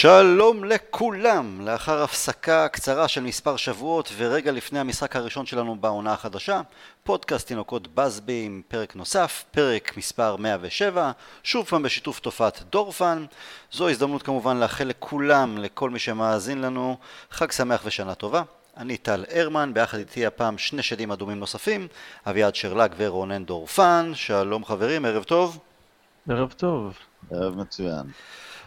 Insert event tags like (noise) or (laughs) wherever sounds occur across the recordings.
שלום לכולם, לאחר הפסקה קצרה של מספר שבועות ורגע לפני המשחק הראשון שלנו בעונה החדשה, פודקאסט תינוקות בסבי עם פרק נוסף, פרק מספר 107, שוב פעם בשיתוף תופעת דורפן. זו הזדמנות כמובן לאחל לכולם, לכל מי שמאזין לנו, חג שמח ושנה טובה. אני טל הרמן, ביחד איתי הפעם שני שדים אדומים נוספים, אביעד שרלק ורונן דורפן. שלום חברים, ערב טוב. ערב טוב. ערב מצוין.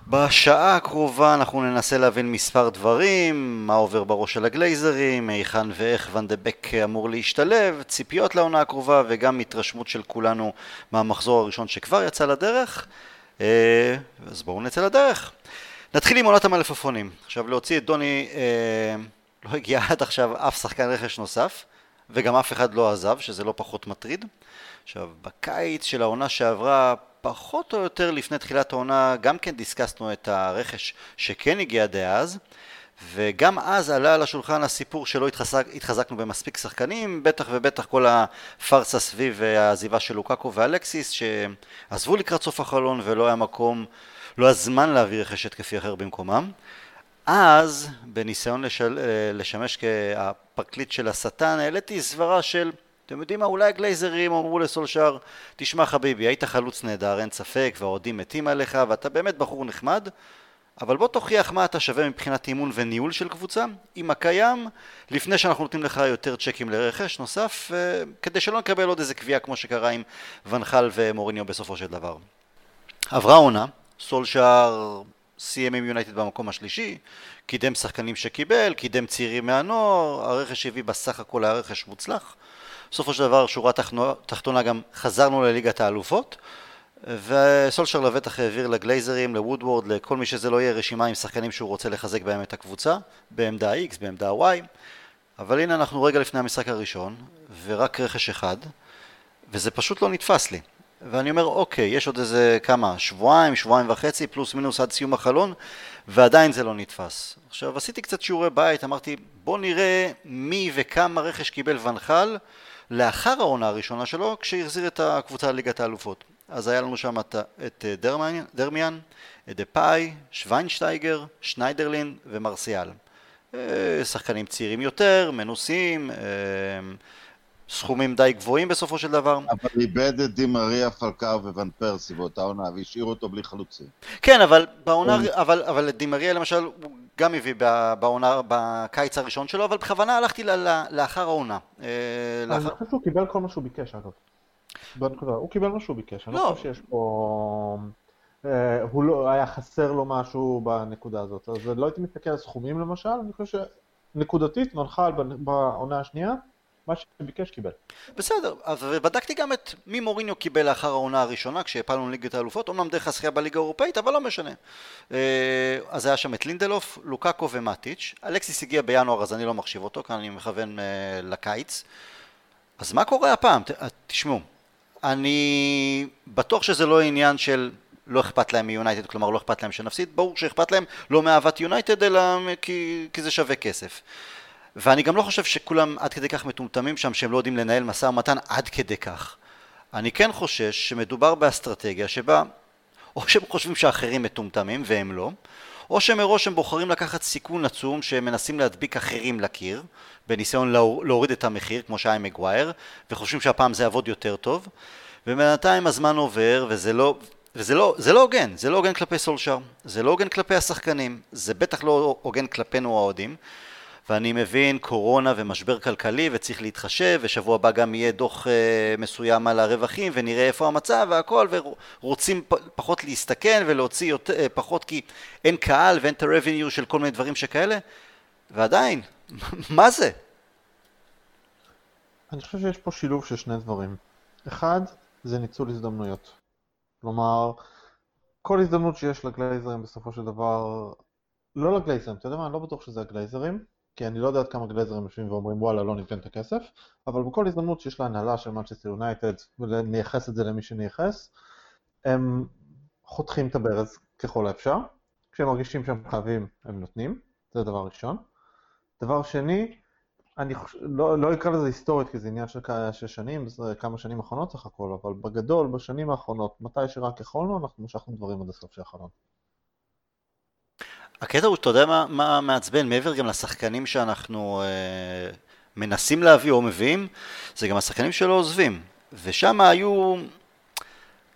בשעה הקרובה אנחנו ננסה להבין מספר דברים, מה עובר בראש של הגלייזרים, היכן ואיך ואן דה בק אמור להשתלב, ציפיות לעונה הקרובה וגם התרשמות של כולנו מהמחזור הראשון שכבר יצא לדרך. אה, אז בואו נצא לדרך. נתחיל עם עונת המלפפונים. עכשיו להוציא את דוני, אה, לא הגיע עד עכשיו אף שחקן רכש נוסף, וגם אף אחד לא עזב, שזה לא פחות מטריד. עכשיו, בקיץ של העונה שעברה פחות או יותר לפני תחילת העונה גם כן דיסקסנו את הרכש שכן הגיע דאז וגם אז עלה על השולחן הסיפור שלא התחזק, התחזקנו במספיק שחקנים, בטח ובטח כל הפארסה סביב העזיבה של לוקקו ואלקסיס שעזבו לקראת סוף החלון ולא היה מקום, לא היה זמן להביא רכש התקפי אחר במקומם. אז, בניסיון לשל, לשמש כפרקליט של השטן, העליתי סברה של אתם יודעים מה, אולי הגלייזרים אמרו לסולשאר, תשמע חביבי, היית חלוץ נהדר, אין ספק, והאוהדים מתים עליך, ואתה באמת בחור נחמד, אבל בוא תוכיח מה אתה שווה מבחינת אימון וניהול של קבוצה, עם הקיים, לפני שאנחנו נותנים לך יותר צ'קים לרכש נוסף, אה, כדי שלא נקבל עוד איזה קביעה כמו שקרה עם ונחל ומוריניו בסופו של דבר. עברה עונה, סולשאר סיים עם יונייטד במקום השלישי, קידם שחקנים שקיבל, קידם צעירים מהנוער, הרכש הביא בסך הכל היה רכש מוצלח. בסופו של דבר, שורה תחתונה גם חזרנו לליגת האלופות, וסולשר לבטח העביר לגלייזרים, לוודוורד, לכל מי שזה לא יהיה רשימה עם שחקנים שהוא רוצה לחזק בהם את הקבוצה, בעמדה X, בעמדה Y, אבל הנה אנחנו רגע לפני המשחק הראשון, ורק רכש אחד, וזה פשוט לא נתפס לי. ואני אומר, אוקיי, יש עוד איזה כמה, שבועיים, שבועיים וחצי, פלוס מינוס עד סיום החלון, ועדיין זה לא נתפס. עכשיו, עשיתי קצת שיעורי בית, אמרתי, בוא נראה מי וכמה רכש קיבל ונחל, לאחר העונה הראשונה שלו, כשהחזיר את הקבוצה לליגת האלופות. אז היה לנו שם את, את אה, דרמיאן, דרמיאן, את דפאי, שוויינשטייגר, שניידרלין ומרסיאל. אה, שחקנים צעירים יותר, מנוסים, אה, סכומים די גבוהים בסופו של דבר. אבל איבד את דימריה פלקאו וואן פרסי באותה עונה והשאיר אותו בלי חלוצים. כן, אבל בעונה, אבל, אבל דימריה למשל הוא גם הביא בעונה, בקיץ הראשון שלו, אבל בכוונה הלכתי לאחר העונה. אה, אני חושב שהוא קיבל כל מה שהוא ביקש אגב. בנקודה, הוא קיבל מה שהוא ביקש, אני לא, לא. חושב שיש פה... אה, הוא לא, היה חסר לו משהו בנקודה הזאת, אז לא הייתי מסתכל על סכומים למשל, אני חושב שנקודתית מנחל בעונה השנייה מה שביקש קיבל. בסדר, אז בדקתי גם את מי מוריניו קיבל לאחר העונה הראשונה כשהפלנו ליגת האלופות, אומנם דרך הזכייה בליגה האירופאית, אבל לא משנה. אה, אז היה שם את לינדלוף, לוקאקו ומטיץ', אלכסיס הגיע בינואר אז אני לא מחשיב אותו, כאן אני מכוון אה, לקיץ. אז מה קורה הפעם? ת, תשמעו, אני בטוח שזה לא עניין של לא אכפת להם מיונייטד, כלומר לא אכפת להם שנפסיד, ברור שאכפת להם לא מאהבת יונייטד אלא כי, כי זה שווה כסף. ואני גם לא חושב שכולם עד כדי כך מטומטמים שם שהם לא יודעים לנהל משא ומתן עד כדי כך. אני כן חושש שמדובר באסטרטגיה שבה או שהם חושבים שאחרים מטומטמים והם לא, או שמראש הם בוחרים לקחת סיכון עצום שהם מנסים להדביק אחרים לקיר בניסיון להוריד את המחיר כמו שהיה עם מגווייר וחושבים שהפעם זה יעבוד יותר טוב ובינתיים הזמן עובר וזה לא, וזה לא, זה לא הוגן, זה לא הוגן כלפי סולשר, זה לא הוגן כלפי השחקנים, זה בטח לא הוגן כלפינו האוהדים ואני מבין קורונה ומשבר כלכלי וצריך להתחשב ושבוע הבא גם יהיה דוח אה, מסוים על הרווחים ונראה איפה המצב והכל ורוצים פחות להסתכן ולהוציא יותר, אה, פחות כי אין קהל ואין את ה-revenue של כל מיני דברים שכאלה ועדיין, (laughs) מה זה? אני חושב שיש פה שילוב של שני דברים. אחד, זה ניצול הזדמנויות. כלומר, כל הזדמנות שיש לגלייזרים בסופו של דבר, לא לגלייזרים, אתה יודע מה, אני לא בטוח שזה הגלייזרים, כי אני לא יודע עד כמה גלייזרים יושבים ואומרים וואלה לא ניתן את הכסף, אבל בכל הזדמנות שיש להנהלה של מנצ'סטר יונייטד ונייחס את זה למי שנייחס, הם חותכים את הברז ככל האפשר, כשהם מרגישים שהם חייבים הם נותנים, זה דבר ראשון. דבר שני, אני לא, לא אקרא לזה היסטורית כי זה עניין של, של שנים, זה כמה שנים אחרונות סך הכל, אבל בגדול בשנים האחרונות, מתי שרק יכולנו, אנחנו משכנו דברים עד הסוף של האחרון. הקטע הוא, אתה יודע מה, מה מעצבן, מעבר גם לשחקנים שאנחנו אה, מנסים להביא או מביאים, זה גם השחקנים שלא עוזבים. ושם היו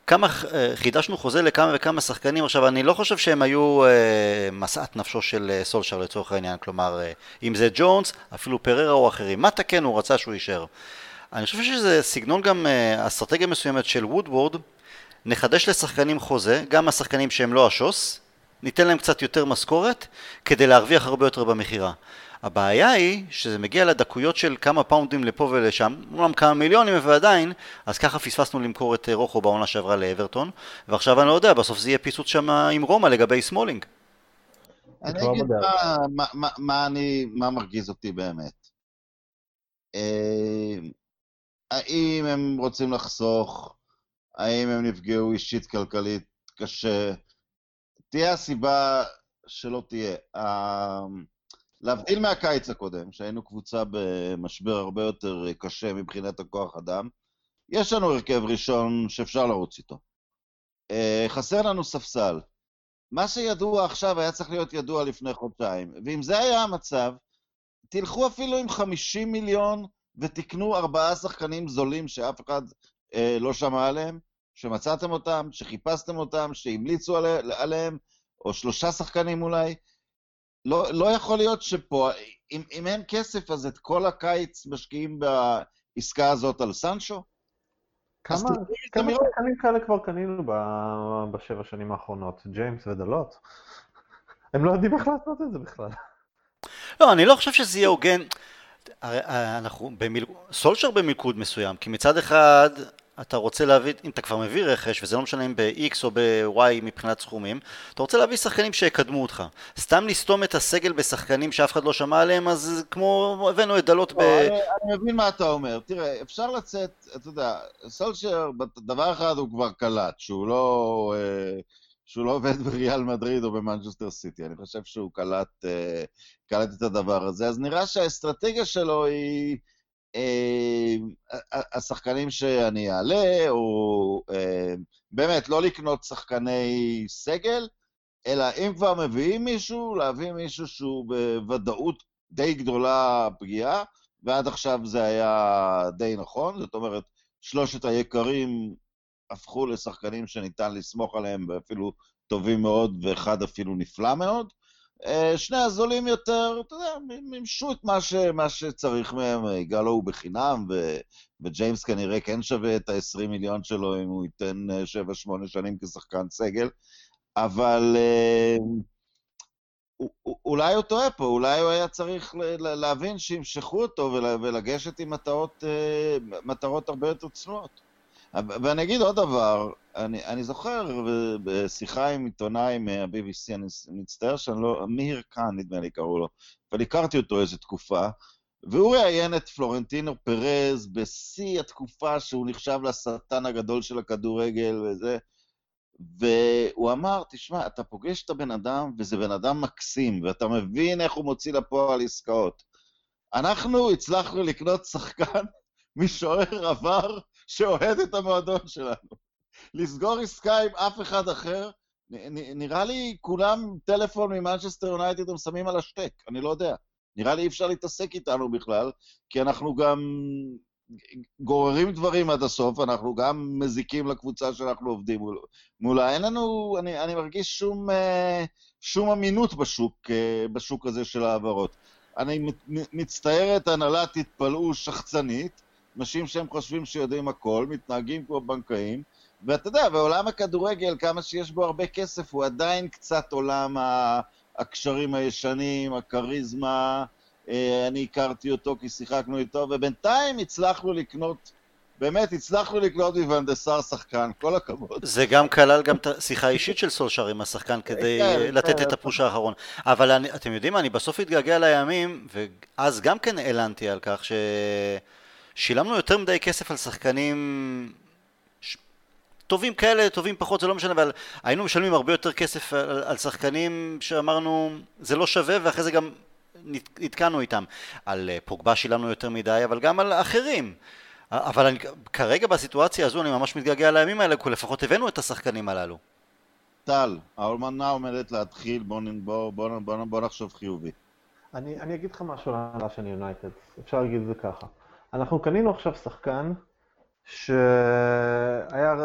כמה, אה, חידשנו חוזה לכמה וכמה שחקנים, עכשיו אני לא חושב שהם היו אה, משאת נפשו של אה, סולשר לצורך העניין, כלומר אה, אם זה ג'ונס, אפילו פררה או אחרים, מה תקן הוא רצה שהוא יישאר. אני חושב שזה סגנון גם אה, אסטרטגיה מסוימת של וודוורד, נחדש לשחקנים חוזה, גם השחקנים שהם לא השוס, ניתן להם קצת יותר משכורת כדי להרוויח הרבה יותר במכירה. הבעיה היא שזה מגיע לדקויות של כמה פאונדים לפה ולשם, אומנם כמה מיליונים ועדיין, אז ככה פספסנו למכור את רוחו בעונה שעברה לאברטון, ועכשיו אני לא יודע, בסוף זה יהיה פיצוץ שם עם רומא לגבי סמולינג. אני אגיד. מה- מה- מה- מה אני- מה מרגיז אותי באמת. אה, האם הם רוצים לחסוך? האם הם נפגעו אישית כלכלית קשה? תהיה הסיבה שלא תהיה. ה- להבדיל מהקיץ הקודם, שהיינו קבוצה במשבר הרבה יותר קשה מבחינת הכוח אדם, יש לנו הרכב ראשון שאפשר לרוץ איתו. אה, חסר לנו ספסל. מה שידוע עכשיו היה צריך להיות ידוע לפני חודשיים. ואם זה היה המצב, תלכו אפילו עם 50 מיליון ותקנו ארבעה שחקנים זולים שאף אחד אה, לא שמע עליהם, שמצאתם אותם, שחיפשתם אותם, שהמליצו עלי, עליהם, או שלושה שחקנים אולי. לא, לא יכול להיות שפה, אם, אם אין כסף, אז את כל הקיץ משקיעים בעסקה הזאת על סנצ'ו? כמה כמה. שחקנים כאלה כבר קנינו ב- בשבע שנים האחרונות? ג'יימס ודלות? הם לא יודעים איך לעשות את זה בכלל. לא, אני לא חושב שזה יהיה הוגן. הרי אה, אנחנו במיל... סולשר במיקוד מסוים, כי מצד אחד אתה רוצה להביא, אם אתה כבר מביא רכש, וזה לא משנה אם ב-X או ב-Y מבחינת סכומים, אתה רוצה להביא שחקנים שיקדמו אותך. סתם לסתום את הסגל בשחקנים שאף אחד לא שמע עליהם, אז כמו הבאנו את דלות ב... לא, אני, אני מבין מה אתה אומר. תראה, אפשר לצאת, אתה יודע, סולשר, דבר אחד הוא כבר קלט, שהוא לא, אה, שהוא לא עובד (laughs) בריאל מדריד או במנצ'סטר סיטי. אני חושב שהוא קלט, אה, קלט את הדבר הזה. אז נראה שהאסטרטגיה שלו היא השחקנים שאני אעלה, או אה, באמת לא לקנות שחקני סגל, אלא אם כבר מביאים מישהו, להביא מישהו שהוא בוודאות די גדולה פגיעה, ועד עכשיו זה היה די נכון, זאת אומרת, שלושת היקרים הפכו לשחקנים שניתן לסמוך עליהם ואפילו טובים מאוד, ואחד אפילו נפלא מאוד. אה, שני הזולים יותר, אתה יודע, מימשו את מה, ש, מה שצריך מהם, יגאלו הוא בחינם, ו, וג'יימס כנראה כן שווה את ה-20 מיליון שלו אם הוא ייתן 7-8 שנים כשחקן סגל, אבל אה, אולי הוא טועה פה, אולי הוא היה צריך להבין שימשכו אותו ול- ולגשת עם מטרות, אה, מטרות הרבה יותר צנועות. ואני אגיד עוד דבר, אני, אני זוכר בשיחה עם עיתונאי מה-BBC, אני מצטער שאני לא, מאיר קאן נדמה לי קראו לו, אבל הכרתי אותו איזו תקופה, והוא ראיין את פלורנטינו פרז בשיא התקופה שהוא נחשב לשטן הגדול של הכדורגל וזה, והוא אמר, תשמע, אתה פוגש את הבן אדם, וזה בן אדם מקסים, ואתה מבין איך הוא מוציא לפועל עסקאות. אנחנו הצלחנו לקנות שחקן (laughs) משוער עבר שאוהד את המועדון שלנו. לסגור עסקה עם אף אחד אחר, נראה לי כולם טלפון ממנצ'סטר יונייטד הם שמים על השטק, אני לא יודע. נראה לי אי אפשר להתעסק איתנו בכלל, כי אנחנו גם גוררים דברים עד הסוף, אנחנו גם מזיקים לקבוצה שאנחנו עובדים מול- מולה. אין לנו, אני, אני מרגיש שום, אה, שום אמינות בשוק, אה, בשוק הזה של ההעברות. אני מת- מצטערת, הנהלה תתפלאו שחצנית, אנשים שהם חושבים שיודעים הכל, מתנהגים כמו בנקאים, ואתה יודע, בעולם הכדורגל, כמה שיש בו הרבה כסף, הוא עדיין קצת עולם הקשרים הישנים, הכריזמה, אה, אני הכרתי אותו כי שיחקנו איתו, ובינתיים הצלחנו לקנות, באמת הצלחנו לקנות מוונדסר שחקן, כל הכבוד. זה גם כלל גם את השיחה האישית של סולשר עם השחקן (laughs) כדי כן, לתת כן. את הפוש האחרון. אבל אני, אתם יודעים מה, אני בסוף התגעגע לימים, ואז גם כן העלנתי על כך ששילמנו יותר מדי כסף על שחקנים ש... טובים כאלה, טובים פחות, זה לא משנה, אבל היינו משלמים הרבה יותר כסף על, על שחקנים שאמרנו זה לא שווה, ואחרי זה גם נת- נתקענו איתם. על אה, פוגבה שילמנו יותר מדי, אבל גם על אחרים. אבל אני, כרגע בסיטואציה הזו אני ממש מתגעגע לימים האלה, כי לפחות הבאנו את השחקנים הללו. טל, העונה עומדת להתחיל, בוא, בוא, בוא, בוא, בוא נחשוב חיובי. אני, אני אגיד לך משהו על ההנהלה של יונייטד, אפשר להגיד את זה ככה. אנחנו קנינו עכשיו שחקן שהיה,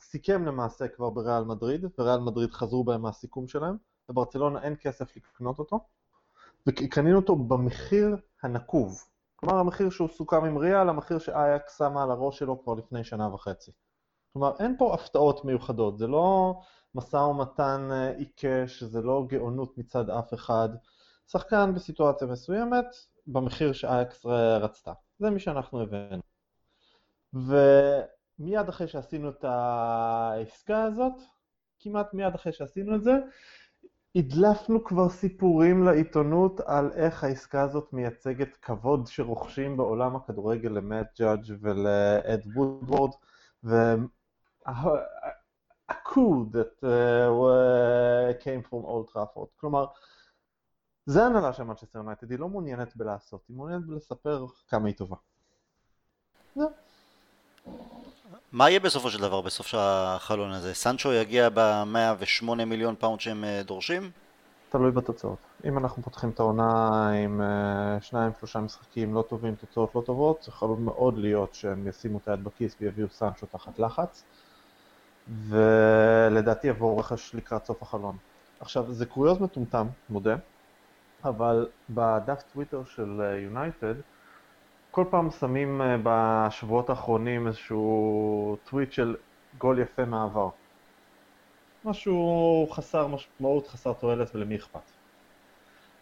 סיכם למעשה כבר בריאל מדריד, וריאל מדריד חזרו בהם מהסיכום שלהם, בברצלונה אין כסף לקנות אותו, וקנינו אותו במחיר הנקוב. כלומר, המחיר שהוא סוכם עם ריאל, המחיר שאייקס שמה על הראש שלו כבר לפני שנה וחצי. כלומר, אין פה הפתעות מיוחדות, זה לא משא ומתן אה, עיקש, זה לא גאונות מצד אף אחד. שחקן בסיטואציה מסוימת, במחיר שאייקס רצתה. זה מי שאנחנו הבאנו. ומיד אחרי שעשינו את העסקה הזאת, כמעט מיד אחרי שעשינו את זה, הדלפנו כבר סיפורים לעיתונות על איך העסקה הזאת מייצגת כבוד שרוכשים בעולם הכדורגל למאט ג'אדג' ולאד וודוורד, וה-coup that uh, came from Old Trafford. כלומר, זה הנהלה של מנצ'סטר יונייטד, היא לא מעוניינת בלעשות, היא מעוניינת בלספר כמה היא טובה. מה יהיה בסופו של דבר, בסוף החלון הזה? סנצ'ו יגיע ב-108 מיליון פאונד שהם אה, דורשים? תלוי בתוצאות. אם אנחנו פותחים את העונה עם אה, שניים, שלושה משחקים לא טובים, תוצאות לא טובות, זה יכול מאוד להיות שהם ישימו את היד בכיס ויביאו סנצ'ו תחת לחץ, ולדעתי יבואו רכש לקראת סוף החלון. עכשיו, זה קוריוז מטומטם, מודה, אבל בדף טוויטר של יונייטד, uh, כל פעם שמים אה, בשבועות האחרונים איזשהו טוויט של גול יפה מהעבר. משהו חסר משמעות, חסר תועלת ולמי אכפת.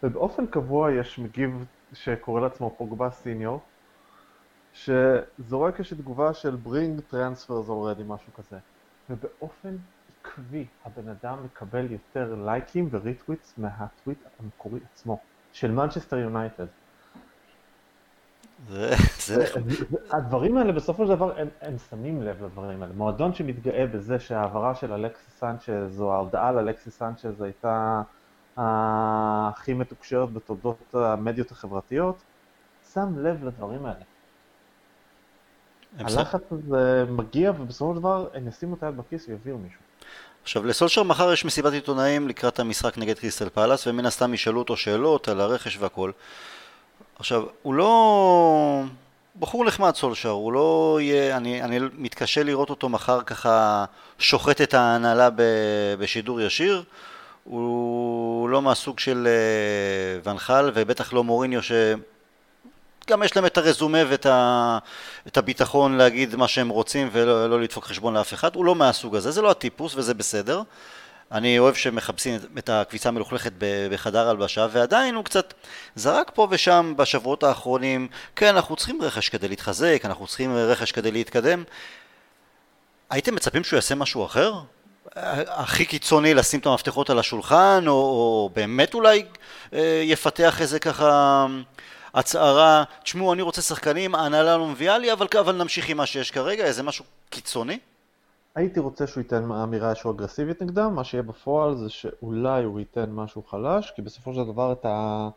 ובאופן קבוע יש מגיב שקורא לעצמו פוגבה סיניור, שזורק איזושהי תגובה של bring transfers already, משהו כזה. ובאופן עקבי הבן אדם מקבל יותר לייקים ו-retweets מהטוויט המקורי עצמו, של מנצ'סטר יונייטד. הדברים האלה בסופו של דבר הם, הם שמים לב לדברים האלה. מועדון שמתגאה בזה שההעברה של אלכסיס סנצ'ז או ההודעה על אלכסיס סנצ'ז הייתה הכי מתוקשרת בתולדות המדיות החברתיות, שם לב לדברים האלה. הלחץ הזה מגיע ובסופו של דבר הם ישימו את היד בכיס ויביאו מישהו. עכשיו לסולשר מחר יש מסיבת עיתונאים לקראת המשחק נגד קריסטל פאלאס ומן הסתם ישאלו אותו שאלות על הרכש והכל עכשיו, הוא לא... בחור נחמד סולשר, הוא לא יהיה... אני, אני מתקשה לראות אותו מחר ככה שוחט את ההנהלה ב, בשידור ישיר. הוא לא מהסוג של uh, ונחל, ובטח לא מוריניו ש... גם יש להם את הרזומה ואת ה... את הביטחון להגיד מה שהם רוצים ולא לא לדפוק חשבון לאף אחד, הוא לא מהסוג הזה, זה לא הטיפוס וזה בסדר. אני אוהב שמחפשים את הקביצה המלוכלכת בחדר הלבשה, ועדיין הוא קצת זרק פה ושם בשבועות האחרונים, כן, אנחנו צריכים רכש כדי להתחזק, אנחנו צריכים רכש כדי להתקדם. הייתם מצפים שהוא יעשה משהו אחר? הכי קיצוני לשים את המפתחות על השולחן, או, או באמת אולי אה, יפתח איזה ככה הצהרה, תשמעו, אני רוצה שחקנים, ההנהלה לא מביאה לי, אבל, אבל נמשיך עם מה שיש כרגע, איזה משהו קיצוני? הייתי רוצה שהוא ייתן אמירה שהוא אגרסיבית נגדם, מה שיהיה בפועל זה שאולי הוא ייתן משהו חלש, כי בסופו של דבר את ה...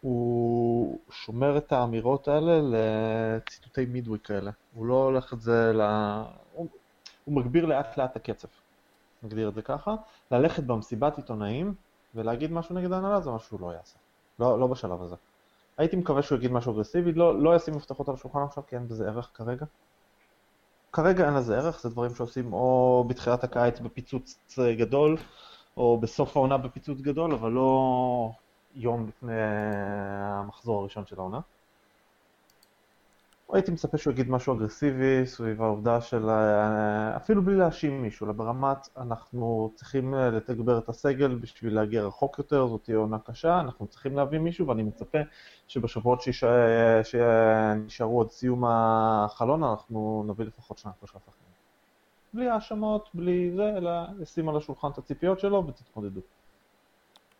הוא שומר את האמירות האלה לציטוטי מידווי כאלה. הוא לא הולך את זה ל... הוא, הוא מגביר לאט לאט הקצב, נגדיר את זה ככה. ללכת במסיבת עיתונאים ולהגיד משהו נגד ההנהלה זה משהו שהוא לא יעשה. לא, לא בשלב הזה. הייתי מקווה שהוא יגיד משהו אגרסיבי, לא, לא ישים מפתחות על השולחן עכשיו כי אין בזה ערך כרגע. כרגע אין לזה ערך, זה דברים שעושים או בתחילת הקיץ בפיצוץ גדול, או בסוף העונה בפיצוץ גדול, אבל לא יום לפני המחזור הראשון של העונה. הייתי מצפה שהוא יגיד משהו אגרסיבי סביב העובדה של אה, אפילו בלי להאשים מישהו, אלא ברמת אנחנו צריכים אה, לתגבר את הסגל בשביל להגיע רחוק יותר, זאת תהיה עונה קשה, אנחנו צריכים להביא מישהו ואני מצפה שבשבועות שנשארו עד סיום החלון אנחנו נביא לפחות שניים שלושה שחקנים. בלי האשמות, בלי זה, אלא לשים על השולחן את הציפיות שלו ותתמודדו.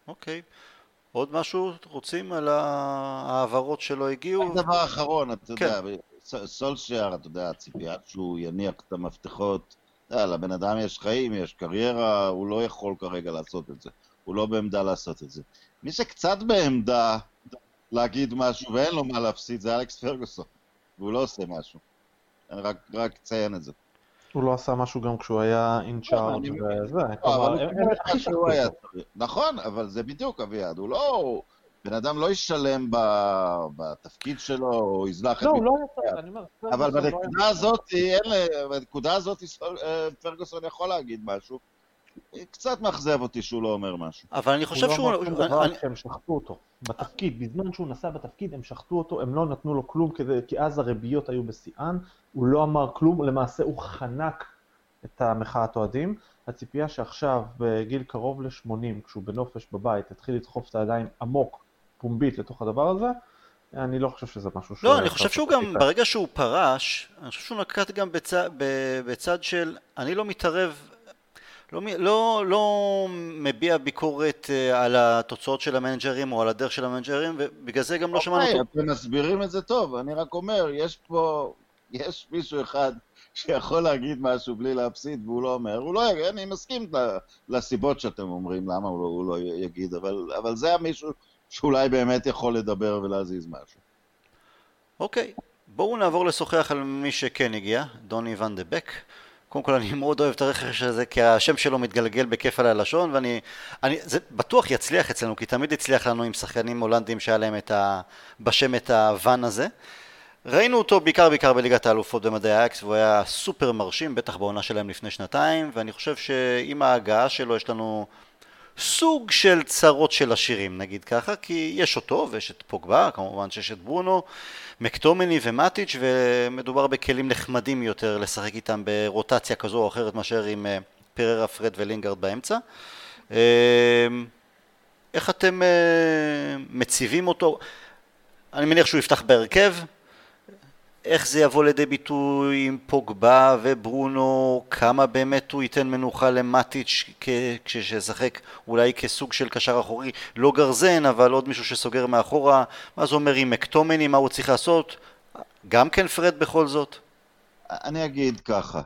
אוקיי. Okay. עוד משהו רוצים על ההעברות שלא הגיעו? רק דבר אחרון, אתה כן. יודע, סולשייר, אתה יודע, הציפייה שהוא יניח את המפתחות, אתה יודע, לבן אדם יש חיים, יש קריירה, הוא לא יכול כרגע לעשות את זה. הוא לא בעמדה לעשות את זה. מי שקצת בעמדה להגיד משהו ואין לו מה להפסיד זה אלכס פרגוסון, והוא לא עושה משהו. אני רק, רק אציין את זה. הוא לא עשה משהו גם כשהוא היה אין צ'ארג' אני מבין. וזה, לא. נכון, אבל זה בדיוק אביעד, הוא לא... בן אדם לא ישלם ב- בתפקיד שלו, או יזנח את לא, הוא. לא צריך, אני אומר, אבל לא בנקודה הזאת, אין, ל- בנקודה הזאת אה, פרגוסון יכול להגיד משהו. קצת מאכזב אותי שהוא לא אומר משהו. אבל אני חושב הוא שהוא... לא אמר שום דבר אני- כשהם שחטו אותו. בתפקיד, בזמן שהוא נסע בתפקיד, הם שחטו אותו, הם לא נתנו לו כלום, כדי, כי אז הריביות היו בשיאן, הוא לא אמר כלום, למעשה הוא חנק את המחאת אוהדים. הציפייה שעכשיו, בגיל קרוב ל-80, כשהוא בנופש בבית, יתחיל לדחוף את הידיים עמוק, פומבית, לתוך הדבר הזה, אני לא חושב שזה משהו ש... לא, אני חושב שהוא גם. ברגע שהוא פרש, אני חושב שהוא נקט גם בצד, בצד של, אני לא מתערב, לא, לא, לא מביע ביקורת אה, על התוצאות של המנג'רים או על הדרך של המנג'רים, ובגלל זה גם לא שמענו אוקיי, אותו. אתם מסבירים את זה טוב, אני רק אומר, יש פה, יש מישהו אחד שיכול להגיד משהו בלי להפסיד והוא לא אומר, הוא לא יגיד, אני מסכים לסיבות שאתם אומרים למה הוא לא, הוא לא יגיד, אבל, אבל זה המישהו שאולי באמת יכול לדבר ולהזיז משהו. אוקיי, בואו נעבור לשוחח על מי שכן הגיע, דוני ואן דה בק. קודם כל אני מאוד אוהב את הרכש הזה, כי השם שלו מתגלגל בכיף על הלשון, ואני... אני, זה בטוח יצליח אצלנו, כי תמיד הצליח לנו עם שחקנים הולנדים שהיה להם את ה, בשם את הוואן הזה. ראינו אותו בעיקר בעיקר בליגת האלופות במדי אייאקס, והוא היה סופר מרשים, בטח בעונה שלהם לפני שנתיים, ואני חושב שעם ההגעה שלו יש לנו סוג של צרות של עשירים, נגיד ככה, כי יש אותו ויש את פוגבה, כמובן שיש את ברונו, מקטומני ומאטיץ' ומדובר בכלים נחמדים יותר לשחק איתם ברוטציה כזו או אחרת מאשר עם אה, פריירה, פרד ולינגארד באמצע. אה, איך אתם אה, מציבים אותו? אני מניח שהוא יפתח בהרכב. איך זה יבוא לידי ביטוי עם פוגבה וברונו, כמה באמת הוא ייתן מנוחה למטיץ' כשישחק אולי כסוג של קשר אחורי, לא גרזן, אבל עוד מישהו שסוגר מאחורה, מה זה אומר עם מקטומני, מה הוא צריך לעשות? גם כן פרד בכל זאת? אני אגיד ככה,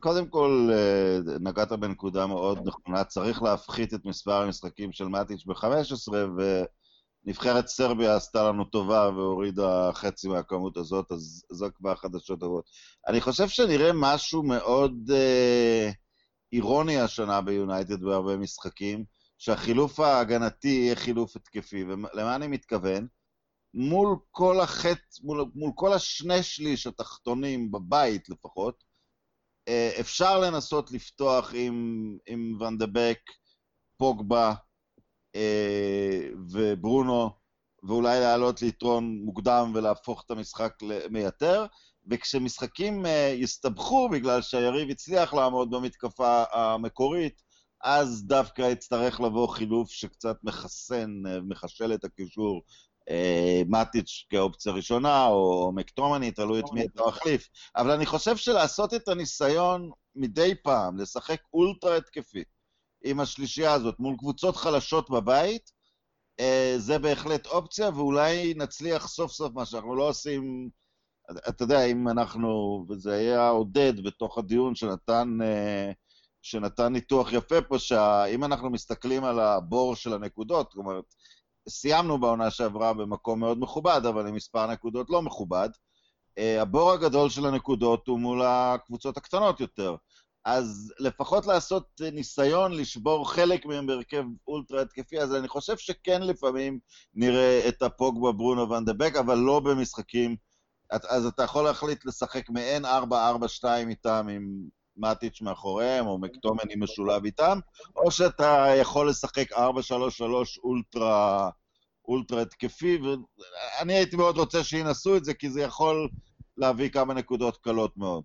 קודם כל אה, נגעת בנקודה מאוד נכונה, צריך להפחית את מספר המשחקים של מאטיץ' ב-15 ונבחרת סרביה עשתה לנו טובה והורידה חצי מהכמות הזאת, אז זו כבר חדשות טובות. אני חושב שנראה משהו מאוד אה, אירוני השנה ביונייטד בהרבה משחקים, שהחילוף ההגנתי יהיה חילוף התקפי, ולמה אני מתכוון? מול כל החטא, מול, מול כל השני שליש התחתונים בבית לפחות, אה, אפשר לנסות לפתוח עם, עם ואן דה בק, פוגבה וברונו, ואולי לעלות ליתרון מוקדם ולהפוך את המשחק למייתר, וכשמשחקים אה, יסתבכו בגלל שהיריב הצליח לעמוד במתקפה המקורית, אז דווקא יצטרך לבוא חילוף שקצת מחסן, אה, מחשל את הקישור אה, מאטיץ' כאופציה ראשונה, או מקטומני, תלוי את מי אתה מחליף. אבל אני חושב שלעשות את הניסיון מדי פעם, לשחק אולטרה התקפי עם השלישייה הזאת מול קבוצות חלשות בבית, אה, זה בהחלט אופציה, ואולי נצליח סוף סוף מה שאנחנו לא עושים, אתה יודע, אם אנחנו, וזה היה עודד בתוך הדיון שנתן, אה, שנתן ניתוח יפה פה, שאם אנחנו מסתכלים על הבור של הנקודות, אומרת, סיימנו בעונה שעברה במקום מאוד מכובד, אבל עם מספר נקודות לא מכובד. אה, הבור הגדול של הנקודות הוא מול הקבוצות הקטנות יותר. אז לפחות לעשות אה, ניסיון לשבור חלק מהם בהרכב אולטרה התקפי, אז אני חושב שכן לפעמים נראה את הפוגבה ברונו ואן דה בק, אבל לא במשחקים. אז אתה יכול להחליט לשחק מעין 4-4-2 איתם עם מאטיץ' מאחוריהם, או מקטומני משולב איתם, או שאתה יכול לשחק 4-3-3 אולטרה, אולטרה התקפי, ואני הייתי מאוד רוצה שינסו את זה, כי זה יכול להביא כמה נקודות קלות מאוד.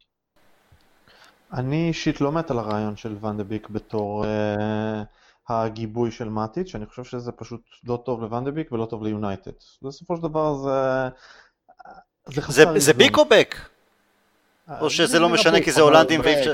אני אישית לא מת על הרעיון של ואן דה ביק בתור אה, הגיבוי של מאטיץ', אני חושב שזה פשוט לא טוב לוואן דה ביק ולא טוב ליונייטד. בסופו של דבר זה... זה חסר זה, זה. ביק או בק? אה, או שזה זה לא משנה כי זה הולנדים ואי אפשר...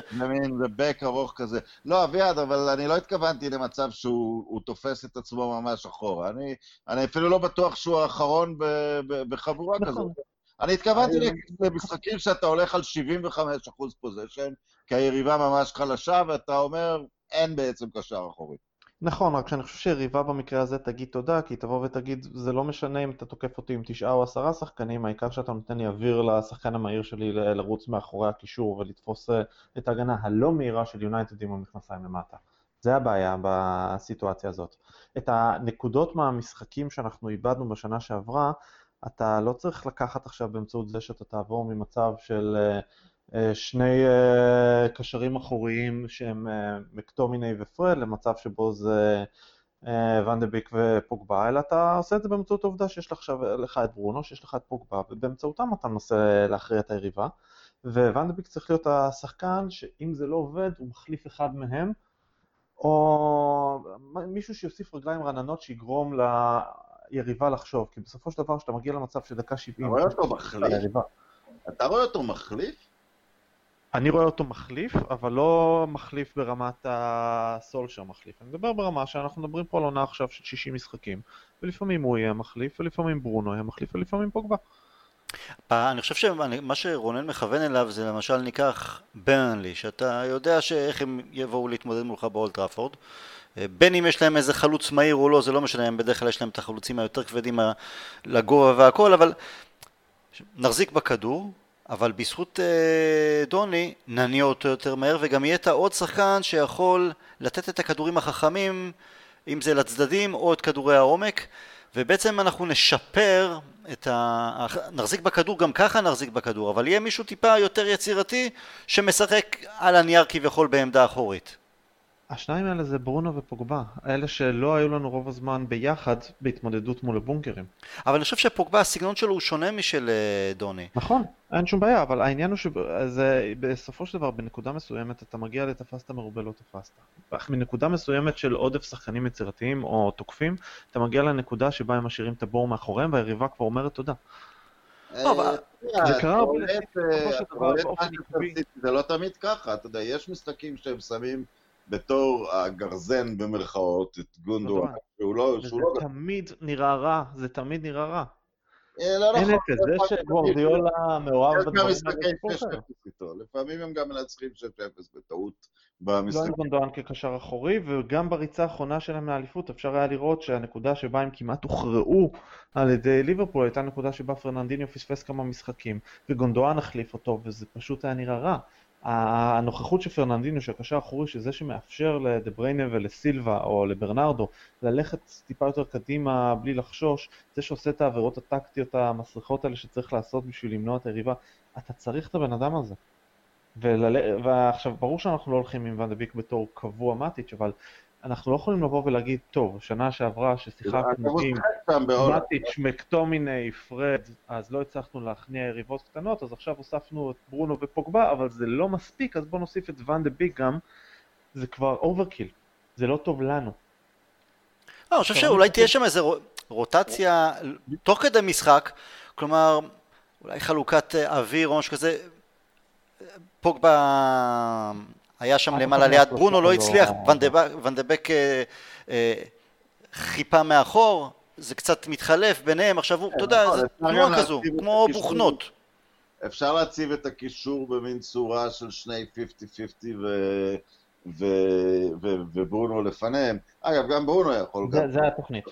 זה בק ארוך כזה. לא, אביעד, אבל אני לא התכוונתי למצב שהוא הוא תופס את עצמו ממש אחורה. אני, אני אפילו לא בטוח שהוא האחרון ב, ב, בחבורה נכון. כזאת. אני התכוונתי אני- למשחקים שאתה הולך על 75% פוזיישן, כי היריבה ממש חלשה, ואתה אומר, אין בעצם קשר אחורי. נכון, רק שאני חושב שיריבה במקרה הזה תגיד תודה, כי היא תבוא ותגיד, זה לא משנה אם אתה תוקף אותי עם תשעה או עשרה שחקנים, העיקר שאתה נותן לי אוויר לשחקן המהיר שלי ל- לרוץ מאחורי הקישור ולתפוס אה, את ההגנה הלא מהירה של יונייטד עם המכנסיים למטה. זה הבעיה בסיטואציה הזאת. את הנקודות מהמשחקים שאנחנו איבדנו בשנה שעברה, אתה לא צריך לקחת עכשיו באמצעות זה שאתה תעבור ממצב של אה, אה, שני אה, קשרים אחוריים שהם מקטומיני ופרד למצב שבו זה אה, ואן דה ביק ופוגבה, אלא אתה עושה את זה באמצעות העובדה שיש לך עכשיו לך את ברונו, שיש לך את פוגבה, ובאמצעותם אתה מנסה להכריע את היריבה. וואן דה ביק צריך להיות השחקן שאם זה לא עובד, הוא מחליף אחד מהם, או מישהו שיוסיף רגליים רעננות שיגרום ליריבה לחשוב, כי בסופו של דבר כשאתה מגיע למצב שדקה 70... אתה רואה אותו מחליף? אתה רואה אותו מחליף? אני רואה אותו מחליף, אבל לא מחליף ברמת הסולשר מחליף. אני מדבר ברמה שאנחנו מדברים פה על עונה עכשיו של 60 משחקים, ולפעמים הוא יהיה מחליף, ולפעמים ברונו יהיה מחליף, ולפעמים פוגבה. אה, אני חושב שמה שרונן מכוון אליו זה למשל ניקח ברנלי, שאתה יודע שאיך הם יבואו להתמודד מולך באולטראפורד. בין אם יש להם איזה חלוץ מהיר או לא, זה לא משנה, הם בדרך כלל יש להם את החלוצים היותר כבדים לגובה והכל, אבל נחזיק בכדור, אבל בזכות אה, דוני נניע אותו יותר מהר וגם יהיה את העוד שחקן שיכול לתת את הכדורים החכמים אם זה לצדדים או את כדורי העומק ובעצם אנחנו נשפר את ה... נחזיק בכדור, גם ככה נחזיק בכדור, אבל יהיה מישהו טיפה יותר יצירתי שמשחק על הנייר כביכול בעמדה אחורית. השניים האלה זה ברונו ופוגבה, אלה שלא היו לנו רוב הזמן ביחד בהתמודדות מול הבונקרים. אבל אני חושב שפוגבה, הסגנון שלו הוא שונה משל אה, דוני. נכון, אין שום בעיה, אבל העניין הוא שבסופו של דבר בנקודה מסוימת אתה מגיע לתפסת מרובה לא תפסת. מנקודה מסוימת של עודף שחקנים יצירתיים או תוקפים, אתה מגיע לנקודה שבה הם משאירים את הבור מאחוריהם והיריבה כבר אומרת תודה. אה, זה קרה הרבה זה לא תמיד ככה, אתה יודע, יש משחקים שהם שמים... בתור הגרזן במרכאות את גונדואן, שהוא לא... וזה תמיד נראה רע, זה תמיד נראה רע. אה, לא נכון. אין אפס, זה שגוורדיולה מאוהב בדברים האלה. לפעמים הם גם מנצחים 6-0 בטעות. לא עם גונדואן כקשר אחורי, וגם בריצה האחרונה שלהם לאליפות אפשר היה לראות שהנקודה שבה הם כמעט הוכרעו על ידי ליברפול הייתה נקודה שבה פרננדיניו פספס כמה משחקים, וגונדואן החליף אותו, וזה פשוט היה נראה רע. הנוכחות של פרננדינו, של הקשר האחורי, שזה שמאפשר לדה בריינה ולסילבה או לברנרדו ללכת טיפה יותר קדימה בלי לחשוש, זה שעושה את העבירות הטקטיות המסריחות האלה שצריך לעשות בשביל למנוע את היריבה, אתה צריך את הבן אדם הזה. ועכשיו, ברור שאנחנו לא הולכים עם ואן ביק בתור קבוע מאטיץ', אבל אנחנו לא יכולים לבוא ולהגיד, טוב, שנה שעברה ששיחקנו עם מאטיץ', מקטומיני, פרד, אז לא הצלחנו להכניע יריבות קטנות, אז עכשיו הוספנו את ברונו ופוגבה, אבל זה לא מספיק, אז בואו נוסיף את ואן דה ביק גם, זה כבר overkill, זה לא טוב לנו. לא, אני חושב שאולי תהיה שם איזו רוטציה תוך כדי משחק, כלומר, אולי חלוקת אוויר או משהו כזה, פוגבה היה שם למעלה ליד ברונו, לא הצליח, ונדבק אה, אה, חיפה מאחור, זה קצת מתחלף ביניהם, עכשיו הוא, אתה יודע, זה תנועה כזו, כמו בוכנות. אפשר להציב את הקישור במין צורה של שני 50-50 וברונו לפניהם. אגב, גם ברונו יכול. זה התוכנית.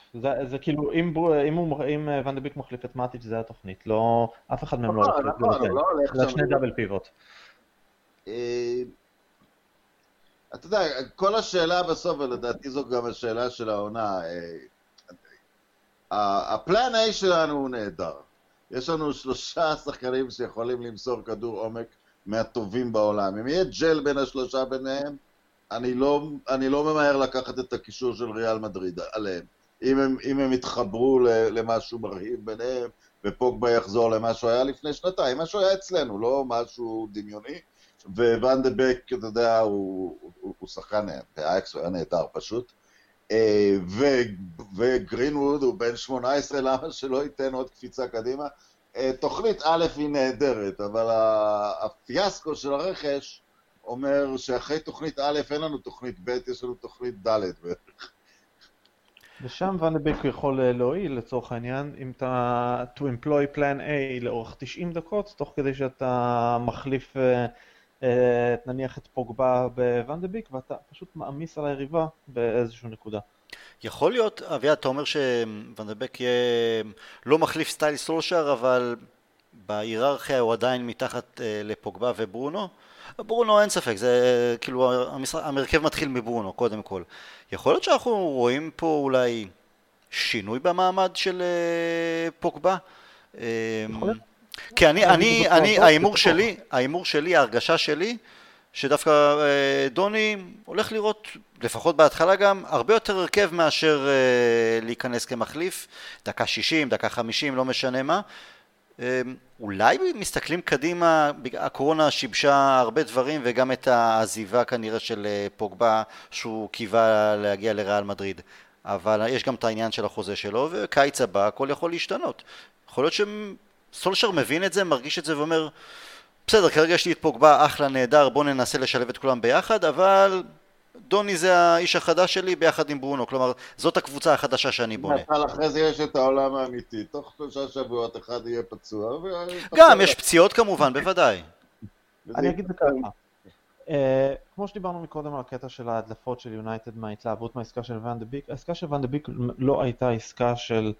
זה כאילו, אם ונדביק מחליף את מאטיץ' זה התוכנית. לא, אף אחד מהם לא הולך. נכון, נכון, זה שני דאבל פיבוט. אתה יודע, כל השאלה בסוף, ולדעתי זו גם השאלה של העונה, אה, הפלן A שלנו הוא נהדר. יש לנו שלושה שחקנים שיכולים למסור כדור עומק מהטובים בעולם. אם יהיה ג'ל בין השלושה ביניהם, אני לא, אני לא ממהר לקחת את הקישור של ריאל מדריד עליהם. אם הם, אם הם יתחברו למשהו מרהיב ביניהם, ופוגבה יחזור למה שהוא היה לפני שנתיים, מה שהוא היה אצלנו, לא משהו דמיוני. וואן דה בק, אתה יודע, הוא, הוא, הוא שחקן, באייקס הוא היה נהדר פשוט. אה, ו, וגרינווד הוא בן 18, למה שלא ייתן עוד קפיצה קדימה? אה, תוכנית א' היא נהדרת, אבל הפיאסקו של הרכש אומר שאחרי תוכנית א' אין לנו תוכנית ב', יש לנו תוכנית ד' בערך. ושם ואנדבק יכול אה, להועיל לצורך העניין אם אתה to employ plan A לאורך 90 דקות, תוך כדי שאתה מחליף נניח את פוגבה בוונדביק, ואתה פשוט מעמיס על היריבה באיזושהי נקודה. יכול להיות, אביעד, אתה אומר שוונדבק יהיה לא מחליף סטייל סולשר, אבל בהיררכיה הוא עדיין מתחת אה, לפוגבה וברונו? ברונו אין ספק, זה כאילו המרכב מתחיל מברונו קודם כל. יכול להיות שאנחנו רואים פה אולי שינוי במעמד של אה, פוגבה? יכול להיות. כי אני, אני אני, ההימור. שלי, ההימור שלי, ההרגשה שלי, שדווקא אה, דוני הולך לראות, לפחות בהתחלה גם, הרבה יותר הרכב מאשר אה, להיכנס כמחליף, דקה 60, דקה 50, לא משנה מה. אה, אולי מסתכלים קדימה, הקורונה שיבשה הרבה דברים וגם את העזיבה כנראה של פוגבה שהוא קיווה להגיע לריאל מדריד. אבל יש גם את העניין של החוזה שלו, וקיץ הבא הכל יכול להשתנות. יכול להיות שסולשר מבין את זה, מרגיש את זה ואומר, בסדר, כרגע יש לי את פוגבה, אחלה, נהדר, בוא ננסה לשלב את כולם ביחד, אבל דוני זה האיש החדש שלי ביחד עם ברונו, כלומר, זאת הקבוצה החדשה שאני בונה. אבל אחרי זה יש את העולם האמיתי, תוך שלושה שבועות אחד יהיה פצוע. ו- גם, יש פציעות כמובן, בוודאי. אני אגיד את זה. אה, כמו שדיברנו מקודם על הקטע של ההדלפות של יונייטד מההתלהבות מהעסקה של ואן דה ביק, העסקה של ואן דה ביק לא הייתה עסקה של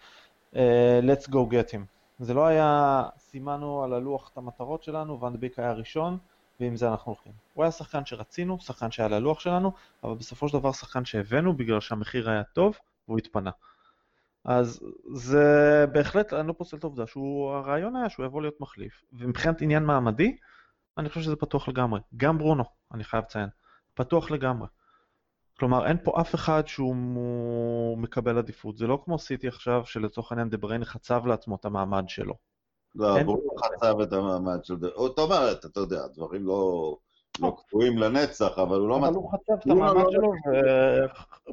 אה, let's go get him. זה לא היה, סימנו על הלוח את המטרות שלנו, ואן היה הראשון, ועם זה אנחנו הולכים. הוא היה שחקן שרצינו, שחקן שהיה על הלוח שלנו, אבל בסופו של דבר שחקן שהבאנו בגלל שהמחיר היה טוב, והוא התפנה. אז זה בהחלט, אני לא פוסל את העובדה שהוא, הרעיון היה שהוא יבוא להיות מחליף, ומבחינת עניין מעמדי, אני חושב שזה פתוח לגמרי. גם ברונו, אני חייב לציין. פתוח לגמרי. כלומר, אין פה אף אחד שהוא מקבל עדיפות. זה לא כמו סיטי עכשיו, שלצורך העניין דה בריינה חצב לעצמו את המעמד שלו. לא, אין- ברונו חצב את המעמד של... זאת אומרת, אתה יודע, דברים לא לא קבועים לנצח, אבל הוא לא... אבל הוא חצב את ברונו המעמד לא שלו,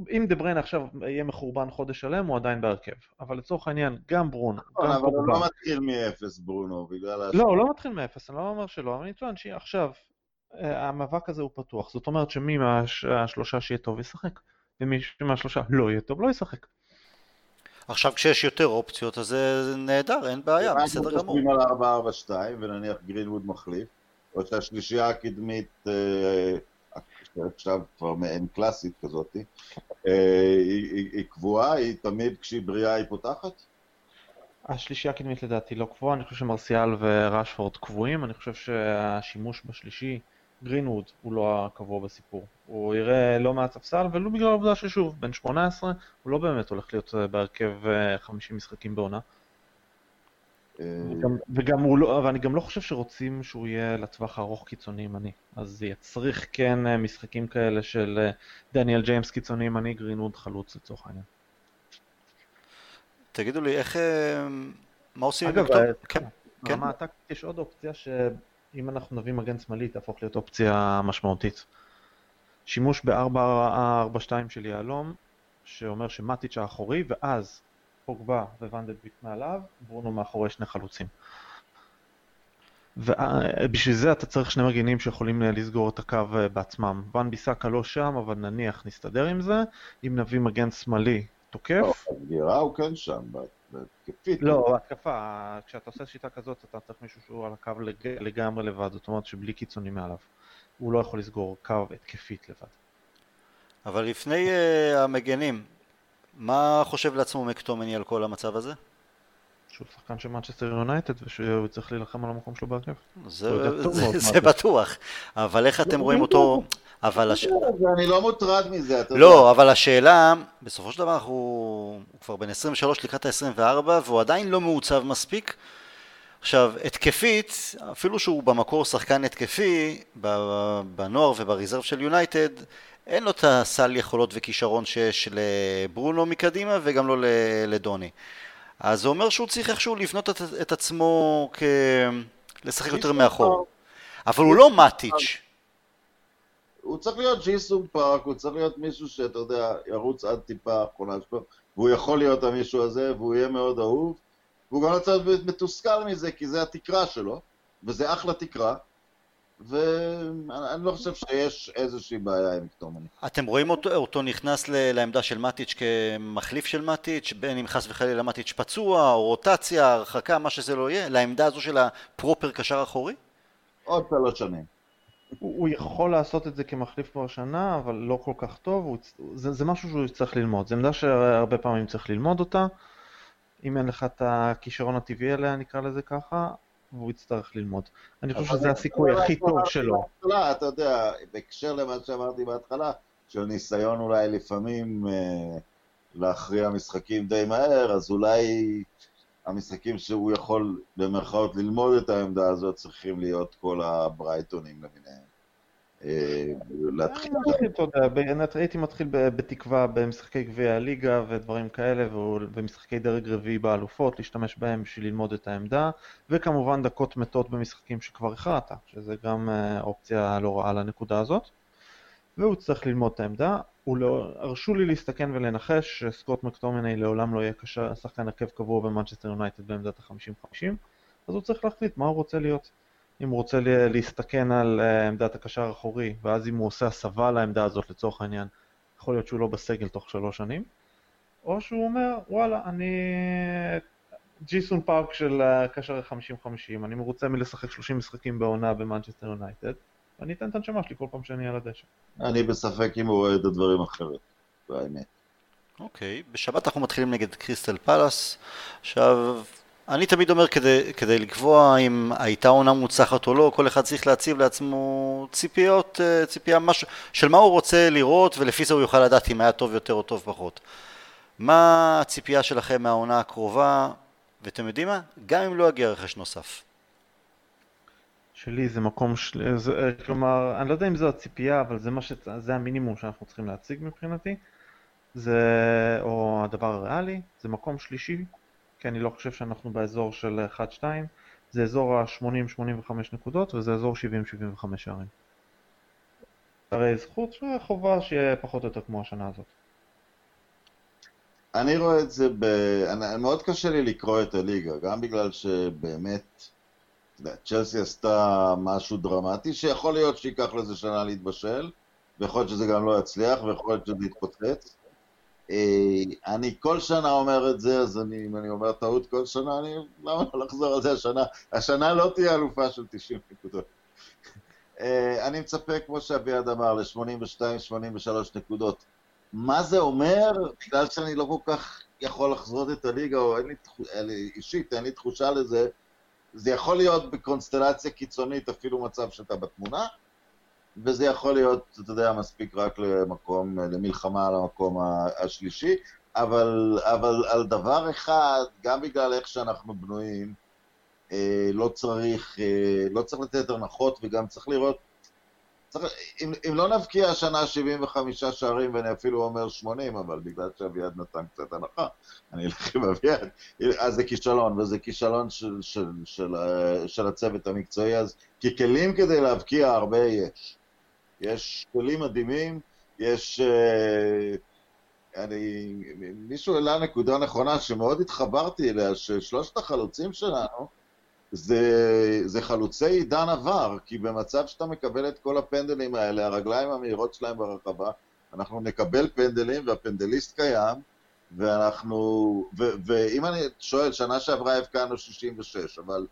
ואם דה בריינה עכשיו יהיה מחורבן חודש שלם, הוא עדיין בהרכב. אבל לצורך העניין, גם ברונו, נכון, גם אבל הוא. לא מתחיל מאפס, ברונו, בגלל... לא, הוא לא מתחיל מאפס, אני לא אומר שלא, אבל אני טוען שעכשיו המאבק הזה הוא פתוח. זאת אומרת שמי מהשלושה שיהיה טוב ישחק, ומי מהשלושה לא יהיה טוב לא ישחק. עכשיו כשיש יותר אופציות אז זה נהדר, אין בעיה, בסדר אנחנו גמור. חושבים על 4-4-2, ונניח גרינווד מחליף, או שהשלישייה הקדמית, אה, עכשיו כבר מעין קלאסית כזאת, אה, היא- היא היא קבועה, היא תמיד כשהיא בריאה היא פותחת? השלישייה הקדמית לדעתי לא קבועה, אני חושב שמרסיאל וראשפורד קבועים, אני חושב שהשימוש בשלישי, גרינווד, הוא לא הקבוע בסיפור. הוא יראה לא מעט ספסל, ולו בגלל העובדה ששוב, בן 18, הוא לא באמת הולך להיות אה, בהרכב אה, 50 משחקים בעונה. אה, וגם, וגם הוא לא, אבל אני גם לא חושב שרוצים שהוא יהיה לטווח הארוך קיצוני ימני. אז זה יצריך כן אה, משחקים כאלה של אה, דניאל ג'יימס קיצוני ימני, גרינווד חלוץ לצורך העניין. תגידו לי, איך... אה, מה עושים עם אגב? אה, כן. כן. ברמה הטקטית יש עוד אופציה שאם אנחנו נביא מגן שמאלי תהפוך להיות אופציה משמעותית. שימוש ב-4-4-2 של יהלום, שאומר שמטיץ' האחורי, ואז פוגבה וונדלביק מעליו, ברונו מאחורי שני חלוצים. ובשביל זה אתה צריך שני מגנים שיכולים אה, לסגור את הקו אה, בעצמם. ואן ביסאקה לא שם, אבל נניח נסתדר עם זה. אם נביא מגן שמאלי תוקף, סגירה הוא כן שם, בהתקפית. לא, התקפה, כשאתה עושה שיטה כזאת אתה צריך מישהו שהוא על הקו לג... לגמרי לבד, זאת אומרת שבלי קיצוני מעליו. הוא לא יכול לסגור קו התקפית לבד. אבל לפני אה, המגנים, מה חושב לעצמו מקטומני על כל המצב הזה? שהוא שחקן של מנצ'סטר יונייטד ושהוא צריך להילחם על המקום שלו בהרכב. זה, זה, זה זה? בטוח, אבל איך אתם רואים אותו... אבל הש... אני לא מוטרד מזה, אתה יודע. לא, אבל השאלה, בסופו של דבר אנחנו, הוא כבר בן 23 לקראת ה-24 והוא עדיין לא מעוצב מספיק. עכשיו, התקפית, אפילו שהוא במקור שחקן התקפי, בנוער ובריזרב של יונייטד, אין לו את הסל יכולות וכישרון שיש לברונו מקדימה וגם לא לדוני. אז זה אומר שהוא צריך איכשהו לבנות את, את עצמו כ... לשחק יותר מאחור. אבל הוא לא מאטיץ'. הוא צריך להיות ג'יסון פארק, הוא צריך להיות מישהו שאתה יודע, ירוץ עד טיפה האחרונה שלו, והוא יכול להיות המישהו הזה, והוא יהיה מאוד אהוב, והוא גם לא צריך להיות מתוסכל מזה, כי זה התקרה שלו, וזה אחלה תקרה, ואני לא חושב שיש איזושהי בעיה עם קטומני. אתם רואים אותו, אותו נכנס ל- לעמדה של מטיץ' כמחליף של מטיץ', בין אם חס וחלילה מטיץ' פצוע, או רוטציה, הרחקה, מה שזה לא יהיה, לעמדה הזו של הפרופר קשר אחורי? עוד שלוש שנים. הוא, יכול לעשות את זה כמחליף כבר שנה, אבל לא כל כך טוב, הוא, זה, זה משהו שהוא צריך ללמוד, זו עמדה שהרבה פעמים צריך ללמוד אותה, אם אין לך את הכישרון הטבעי עליה, נקרא לזה ככה, והוא יצטרך ללמוד. אני חושב שזה הסיכוי הכי טוב שלו. בהתחלה, אתה יודע, בהקשר למה שאמרתי בהתחלה, של ניסיון אולי לפעמים אה, להכריע משחקים די מהר, אז אולי המשחקים שהוא יכול במרכאות ללמוד את העמדה הזאת צריכים להיות כל הברייטונים למיניהם. אה, להתחיל... הייתי מתחיל בתקווה במשחקי גביע הליגה ודברים כאלה ומשחקי דרג רביעי באלופות, להשתמש בהם בשביל ללמוד את העמדה וכמובן דקות מתות במשחקים שכבר הכרעת, שזה גם אה, אופציה לא רעה לנקודה הזאת והוא צריך ללמוד את העמדה. לא... הרשו לי להסתכן ולנחש שסקוט מקטומני לעולם לא יהיה קשר, שחקן עקב קבוע במנצ'סטר יונייטד בעמדת ה-50-50 אז הוא צריך להחליט מה הוא רוצה להיות. אם הוא רוצה להסתכן על אה, עמדת הקשר האחורי, ואז אם הוא עושה הסבה לעמדה הזאת לצורך העניין, יכול להיות שהוא לא בסגל תוך שלוש שנים, או שהוא אומר, וואלה, אני ג'יסון פארק של הקשר ה-50-50, אני מרוצה מלשחק 30 משחקים בעונה במנצ'סטר יונייטד, ואני אתן את הנשמה שלי כל פעם שאני על הדשא. אני בספק אם הוא רואה את הדברים אחרת, באמת. אוקיי, okay. בשבת אנחנו מתחילים נגד קריסטל פלאס. עכשיו, אני תמיד אומר כדי, כדי לקבוע אם הייתה עונה מוצלחת או לא, כל אחד צריך להציב לעצמו ציפיות, אה, ציפייה משהו, של מה הוא רוצה לראות ולפי זה הוא יוכל לדעת אם היה טוב יותר או טוב פחות. מה הציפייה שלכם מהעונה הקרובה, ואתם יודעים מה? גם אם לא יגיע רכש נוסף. שלי זה מקום, של... זה, כלומר, אני לא יודע אם זו הציפייה, אבל זה, ש... זה המינימום שאנחנו צריכים להציג מבחינתי. זה, או הדבר הריאלי, זה מקום שלישי כי אני לא חושב שאנחנו באזור של 1-2, זה אזור ה-80-85 נקודות וזה אזור 70-75 שערים. הרי זכות חובה שיהיה פחות או יותר כמו השנה הזאת. אני רואה את זה ב... מאוד קשה לי לקרוא את הליגה, גם בגלל שבאמת, צ'לסי עשתה משהו דרמטי, שיכול להיות שייקח לזה שנה להתבשל, ויכול להיות שזה גם לא יצליח, ויכול להיות שזה יתפוצץ. אה, אני כל שנה אומר את זה, אז אני, אם אני אומר טעות כל שנה, אני, למה לא לחזור על זה השנה? השנה לא תהיה אלופה של 90 נקודות. אה, אני מצפה, כמו שאביעד אמר, ל-82-83 נקודות. מה זה אומר? בגלל שאני לא כל כך יכול לחזות את הליגה, או אין לי, אישית, אין לי תחושה לזה, זה יכול להיות בקונסטלציה קיצונית אפילו מצב שאתה בתמונה, וזה יכול להיות, אתה יודע, מספיק רק למקום, למלחמה על המקום השלישי, אבל, אבל על דבר אחד, גם בגלל איך שאנחנו בנויים, אה, לא צריך, אה, לא צריך לתת הנחות וגם צריך לראות, צריך, אם, אם לא נבקיע השנה 75 שערים, ואני אפילו אומר 80, אבל בגלל שאביעד נתן קצת הנחה, אני אלך עם אביעד, אז זה כישלון, וזה כישלון של, של, של, של, של הצוות המקצועי, אז כי כלים כדי להבקיע הרבה יש. יש כלים מדהימים, יש... אה, אני... מישהו העלה נקודה נכונה שמאוד התחברתי אליה, ששלושת החלוצים שלנו זה, זה חלוצי עידן עבר, כי במצב שאתה מקבל את כל הפנדלים האלה, הרגליים המהירות שלהם ברחבה, אנחנו נקבל פנדלים והפנדליסט קיים, ואנחנו... ו, ואם אני שואל, שנה שעברה הבקענו 66, אבל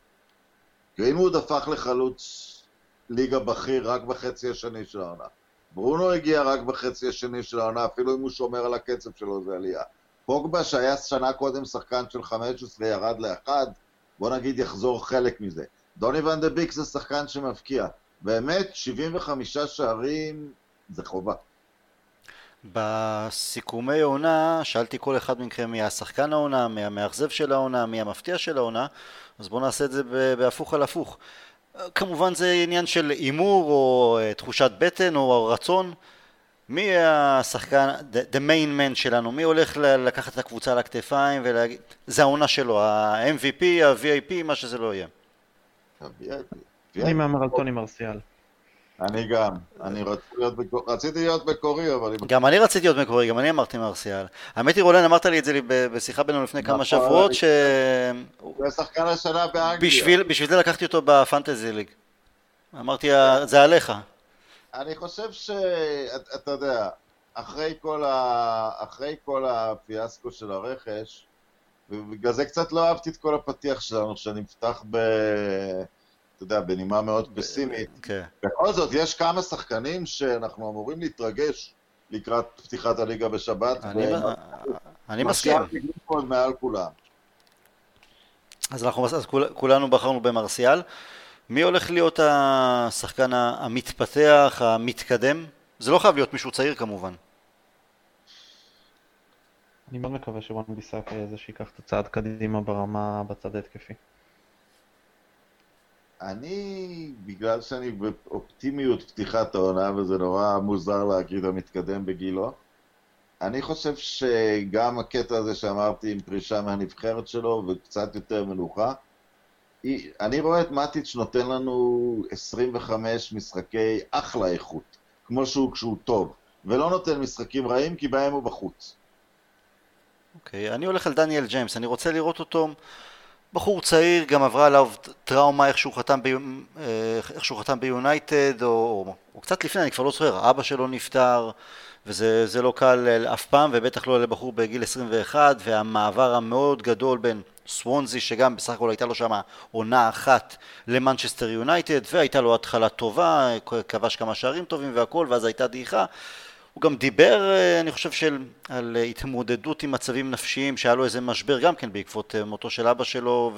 גרינווד הפך לחלוץ ליגה בכיר רק בחצי השני של העונה. ברונו הגיע רק בחצי השני של העונה, אפילו אם הוא שומר על הקצב שלו זה עלייה. פוגבה שהיה שנה קודם שחקן של 15 ירד לאחד, בוא נגיד יחזור חלק מזה. דוני ון דה ביק זה שחקן שמבקיע. באמת, 75 שערים זה חובה. בסיכומי עונה, שאלתי כל אחד מכם מי השחקן העונה, מי המאכזב של העונה, מי המפתיע של העונה, אז בואו נעשה את זה בהפוך על הפוך. כמובן זה עניין של הימור או uh, תחושת בטן או רצון. מי השחקן, the, the main man שלנו, מי הולך לקחת את הקבוצה על הכתפיים ולהגיד, זה העונה שלו, ה-MVP, ה-VIP, מה שזה לא יהיה. אני מהמר על טוני מרסיאל. אני גם. אני רציתי להיות מקורי, אבל... גם אני רציתי להיות מקורי, גם אני אמרתי מרסיאל. האמת היא, רולן, אמרת לי את זה בשיחה בינינו לפני כמה נכון. שבועות, ש... הוא שחקן השנה באנגליה. בשביל זה לקחתי אותו בפנטזי ליג. אמרתי, זה עליך. אני חושב שאתה יודע, אחרי כל, ה... אחרי כל הפיאסקו של הרכש, ובגלל זה קצת לא אהבתי את כל הפתיח שלנו, שנפתח ב... אתה יודע, בנימה מאוד פסימית. כן. בכל זאת, יש כמה שחקנים שאנחנו אמורים להתרגש לקראת פתיחת הליגה בשבת. אני- והם- אני מסכים. מעל כולם. אז אנחנו, אז כול, כולנו בחרנו במרסיאל. מי הולך להיות השחקן המתפתח, המתקדם? זה לא חייב להיות מישהו צעיר כמובן. אני מאוד מקווה שוואן ביסאק יהיה זה שייקח את הצעד קדימה ברמה בצד ההתקפי. אני, בגלל שאני באופטימיות פתיחת העונה, וזה נורא מוזר להגיד המתקדם בגילו, אני חושב שגם הקטע הזה שאמרתי עם פרישה מהנבחרת שלו וקצת יותר מנוחה, אני רואה את מטיץ' נותן לנו 25 משחקי אחלה איכות, כמו שהוא כשהוא טוב, ולא נותן משחקים רעים כי בהם הוא בחוץ. אוקיי, אני הולך על דניאל ג'יימס, אני רוצה לראות אותו בחור צעיר, גם עברה עליו טראומה איך שהוא חתם, ב... אה, איך שהוא חתם ביונייטד, או, או, או קצת לפני, אני כבר לא זוכר, אבא שלו נפטר, וזה זה לא קל אף פעם, ובטח לא לבחור בגיל 21, והמעבר המאוד גדול בין סוונזי, שגם בסך הכל הייתה לו שם עונה אחת למנצ'סטר יונייטד, והייתה לו התחלה טובה, כבש כמה שערים טובים והכל, ואז הייתה דעיכה. הוא גם דיבר, אה, אני חושב, של, על התמודדות עם מצבים נפשיים, שהיה לו איזה משבר גם כן בעקבות אה, מותו של אבא שלו,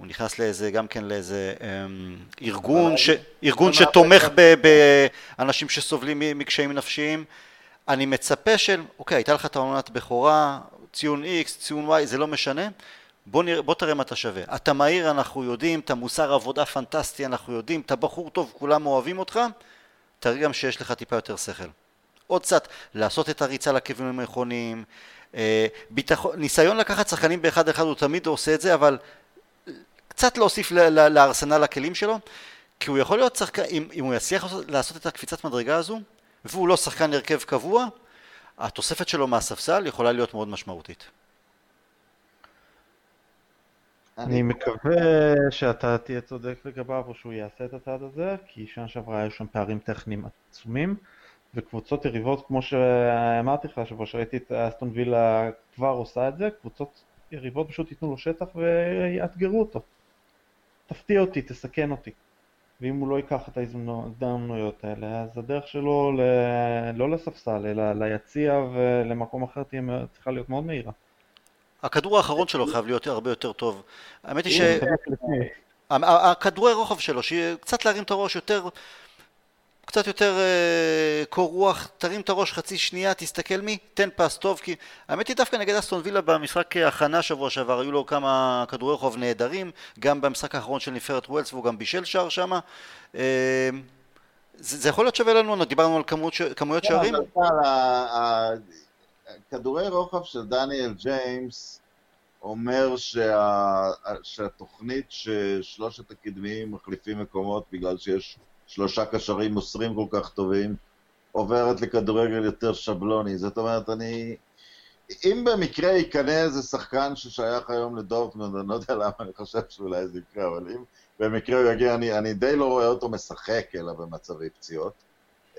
והוא נכנס לאיזה, גם כן לאיזה אמ, ארגון, ש, ארגון שתומך ב- באנשים שסובלים מקשיים נפשיים. אני מצפה של, אוקיי, הייתה לך את העונת בכורה, ציון X, ציון Y, זה לא משנה. בוא, נראה, בוא תראה מה אתה שווה. אתה מהיר, אנחנו יודעים, אתה מוסר עבודה פנטסטי, אנחנו יודעים, אתה בחור טוב, כולם אוהבים אותך, תראה גם שיש לך טיפה יותר שכל. עוד קצת, לעשות את הריצה לכיוונים הנכונים, אה, ביטחון, ניסיון לקחת שחקנים באחד אחד, הוא תמיד עושה את זה, אבל קצת להוסיף ל- ל- לארסנל הכלים שלו, כי הוא יכול להיות שחקן, אם, אם הוא יצליח לעשות- לעשות את הקפיצת מדרגה הזו, והוא לא שחקן הרכב קבוע, התוספת שלו מהספסל יכולה להיות מאוד משמעותית. אני מקווה שאתה תהיה צודק לגביו או שהוא יעשה את הצעד הזה, כי שנה שעברה היו שם פערים טכניים עצומים, וקבוצות יריבות, כמו שאמרתי לך השבוע, שראיתי את אסטון וילה כבר עושה את זה, קבוצות יריבות פשוט ייתנו לו שטח ויאתגרו אותו. תפתיע אותי, תסכן אותי. ואם הוא לא ייקח את ההזדמנויות האלה, אז הדרך שלו ל... לא לספסל, אלא ליציע ולמקום אחר תהיה, צריכה להיות מאוד מהירה. הכדור האחרון שלו חייב להיות הרבה יותר טוב. האמת היא שלפני- שהכדורי רוחב שלו, שקצת להרים את הראש יותר, קצת יותר אה, קור רוח, תרים את הראש חצי שנייה, תסתכל מי, תן פס טוב, כי האמת היא דווקא נגד אסטון וילה במשחק הכנה שבוע שעבר, היו לו כמה כדורי רוחב נהדרים, גם במשחק האחרון של נבחרת ווילס והוא גם בישל שער שם. אה, זה, זה יכול להיות שווה לנו, דיברנו על כמות, כמויות שערים, טל, ה- ה- כדורי רוחב של דניאל ג'יימס אומר שה- שהתוכנית ששלושת הקדמיים מחליפים מקומות בגלל שיש שלושה קשרים מוסרים כל כך טובים, עוברת לכדורגל יותר שבלוני. זאת אומרת, אני... אם במקרה ייכנס איזה שחקן ששייך היום לדורטמונד, אני לא יודע למה אני חושב שאולי זה יקרה, אבל אם במקרה הוא יגיע, אני, אני די לא רואה אותו משחק, אלא במצבי פציעות.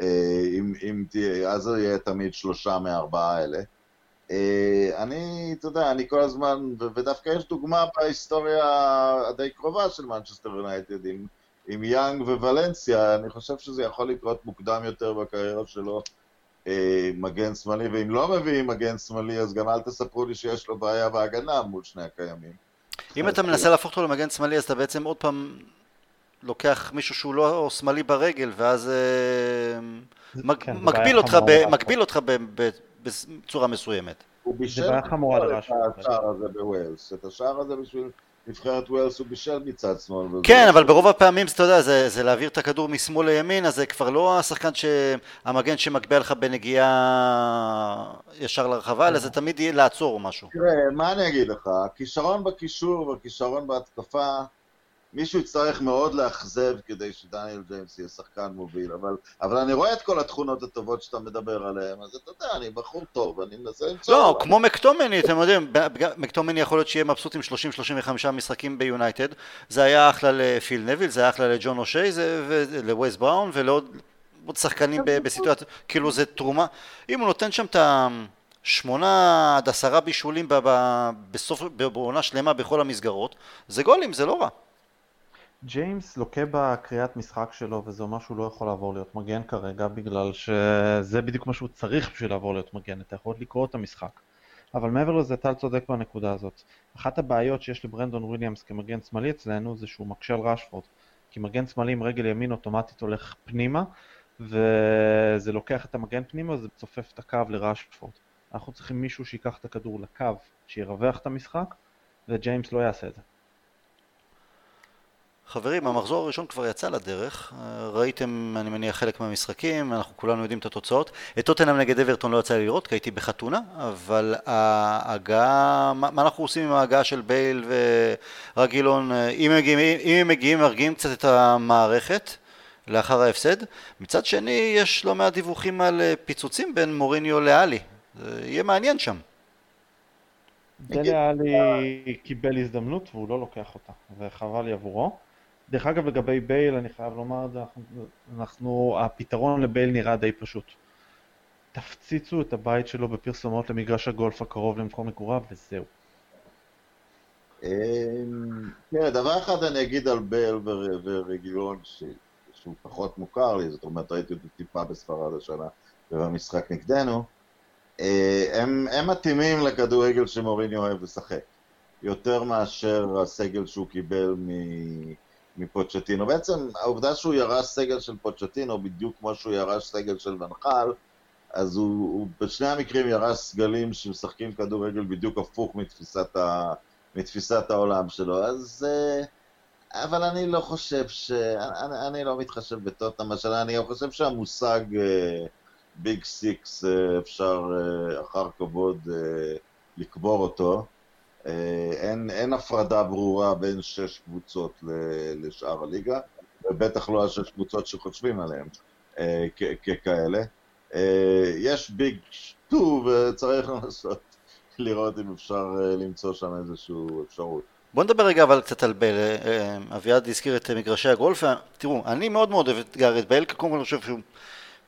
אה, אם, אם תהיה, אז זה יהיה תמיד שלושה מהארבעה האלה. אה, אני, אתה יודע, אני כל הזמן, ודווקא יש דוגמה בהיסטוריה הדי קרובה של מנצ'סטר יונייטד עם, עם יאנג וולנסיה, אני חושב שזה יכול לקרות מוקדם יותר בקריירה שלו, אה, מגן שמאלי, ואם לא מביאים מגן שמאלי, אז גם אל תספרו לי שיש לו בעיה בהגנה מול שני הקיימים. אם אתה מנסה להפוך אותו למגן שמאלי אז אתה בעצם עוד פעם לוקח מישהו שהוא לא שמאלי ברגל ואז אה, מג, כן, מגביל אותך, ב. מגביל אותך ב, ב, בצורה מסוימת. הוא בישל את. השער הזה בווילס. את השער הזה בשביל נבחרת ווילס הוא בישל מצד שמאל. כן, אבל ברוב הפעמים, אתה יודע, זה, זה להעביר את הכדור משמאל לימין, אז זה כבר לא השחקן, ש... המגן שמגביה לך בנגיעה ישר לרחבה, אלא זה תמיד יהיה לעצור או משהו. תראה, מה אני אגיד לך? הכישרון בקישור והכישרון בהתקפה, מישהו יצטרך מאוד לאכזב כדי שדניאל ג'יימס יהיה שחקן מוביל, אבל, אבל אני רואה את כל התכונות הטובות שאתה מדבר עליהן, אז אתה יודע, אני בחור טוב, אני מנסה למצוא... לא, אבל- כמו מקטומני, אתם יודעים, מקטומני יכול להיות שיהיה מבסוט עם 30-35 משחקים ביונייטד, זה היה אחלה לפיל נביל, זה היה אחלה לג'ון אושי, זה- ולווייס בראון ולעוד עוד שחקנים בסיטואציה, כאילו זה תרומה, אם הוא נותן שם את השמונה עד עשרה בישולים בסוף, בעונה שלמה בכל המסגרות, זה גולים, זה לא רע. ג'יימס לוקה בקריאת משחק שלו וזה אומר שהוא לא יכול לעבור להיות מגן כרגע בגלל שזה בדיוק מה שהוא צריך בשביל לעבור להיות מגן, אתה יכול לקרוא את המשחק. אבל מעבר לזה טל צודק בנקודה הזאת. אחת הבעיות שיש לברנדון וויליאמס כמגן שמאלי אצלנו זה שהוא מקשה על ראשפורד. כי מגן שמאלי עם רגל ימין אוטומטית הולך פנימה וזה לוקח את המגן פנימה וזה צופף את הקו לראשפורד. אנחנו צריכים מישהו שיקח את הכדור לקו, שירווח את המשחק וג'יימס לא יעשה את זה. חברים, המחזור הראשון כבר יצא לדרך, ראיתם, אני מניח, חלק מהמשחקים, אנחנו כולנו יודעים את התוצאות. את טוטנאם נגד אברטון לא יצא לי לראות, כי הייתי בחתונה, אבל ההגעה, מה, מה אנחנו עושים עם ההגעה של בייל ורגילון, אם הם מגיעים, אם הם מגיעים, מרגיעים קצת את המערכת לאחר ההפסד. מצד שני, יש לא מעט דיווחים על פיצוצים בין מוריניו לאלי. זה יהיה מעניין שם. דלה עלי קיבל הזדמנות והוא לא לוקח אותה, וחבל לי עבורו. דרך אגב, לגבי בייל, אני חייב לומר את זה, אנחנו, הפתרון לבייל נראה די פשוט. תפציצו את הבית שלו בפרסומות למגרש הגולף הקרוב למקום מגוריו, וזהו. תראה, דבר אחד אני אגיד על בייל ורגיון, שהוא פחות מוכר לי, זאת אומרת, ראיתי אותו טיפה בספרד השנה ובמשחק נגדנו. אה, הם מתאימים לכדורגל שמוריני אוהב לשחק, יותר מאשר הסגל שהוא קיבל מ... מפוצ'טינו. בעצם העובדה שהוא ירש סגל של פוצ'טינו, בדיוק כמו שהוא ירש סגל של ונחל, אז הוא, הוא בשני המקרים ירש סגלים שמשחקים כדורגל בדיוק הפוך מתפיסת, ה, מתפיסת העולם שלו. אז... אה, אבל אני לא חושב ש... אני, אני לא מתחשב בטוטנאם השנה, אני חושב שהמושג ביג uh, סיקס, uh, אפשר אחר כבוד לקבור אותו. אה, אין, אין הפרדה ברורה בין שש קבוצות לשאר הליגה, ובטח לא השש קבוצות שחושבים עליהן אה, ככאלה. אה, יש big two וצריך (laughs) לנסות לראות אם אפשר למצוא שם איזושהי אפשרות. בוא נדבר רגע אבל קצת על בייל, אביעד הזכיר את מגרשי הגולף, תראו, אני מאוד מאוד אוהב את גארת' בייל, קודם כל אני חושב שהוא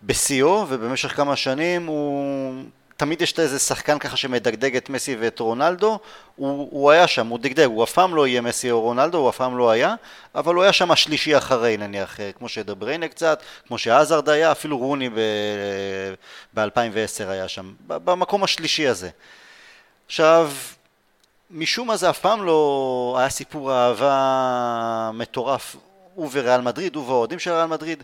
בשיאו, ובמשך כמה שנים הוא תמיד יש איזה שחקן ככה שמדגדג את מסי ואת רונלדו, הוא, הוא היה שם, הוא דגדג, הוא אף פעם לא יהיה מסי או רונלדו, הוא אף פעם לא היה, אבל הוא היה שם השלישי אחרי נניח, אה, כמו שדבריינה קצת, כמו שעזרד היה, אפילו רוני ב-2010 היה שם, במקום השלישי הזה. עכשיו, משום מה זה אף פעם לא היה סיפור אהבה מטורף, הוא וריאל מדריד, הוא והאוהדים של ריאל מדריד,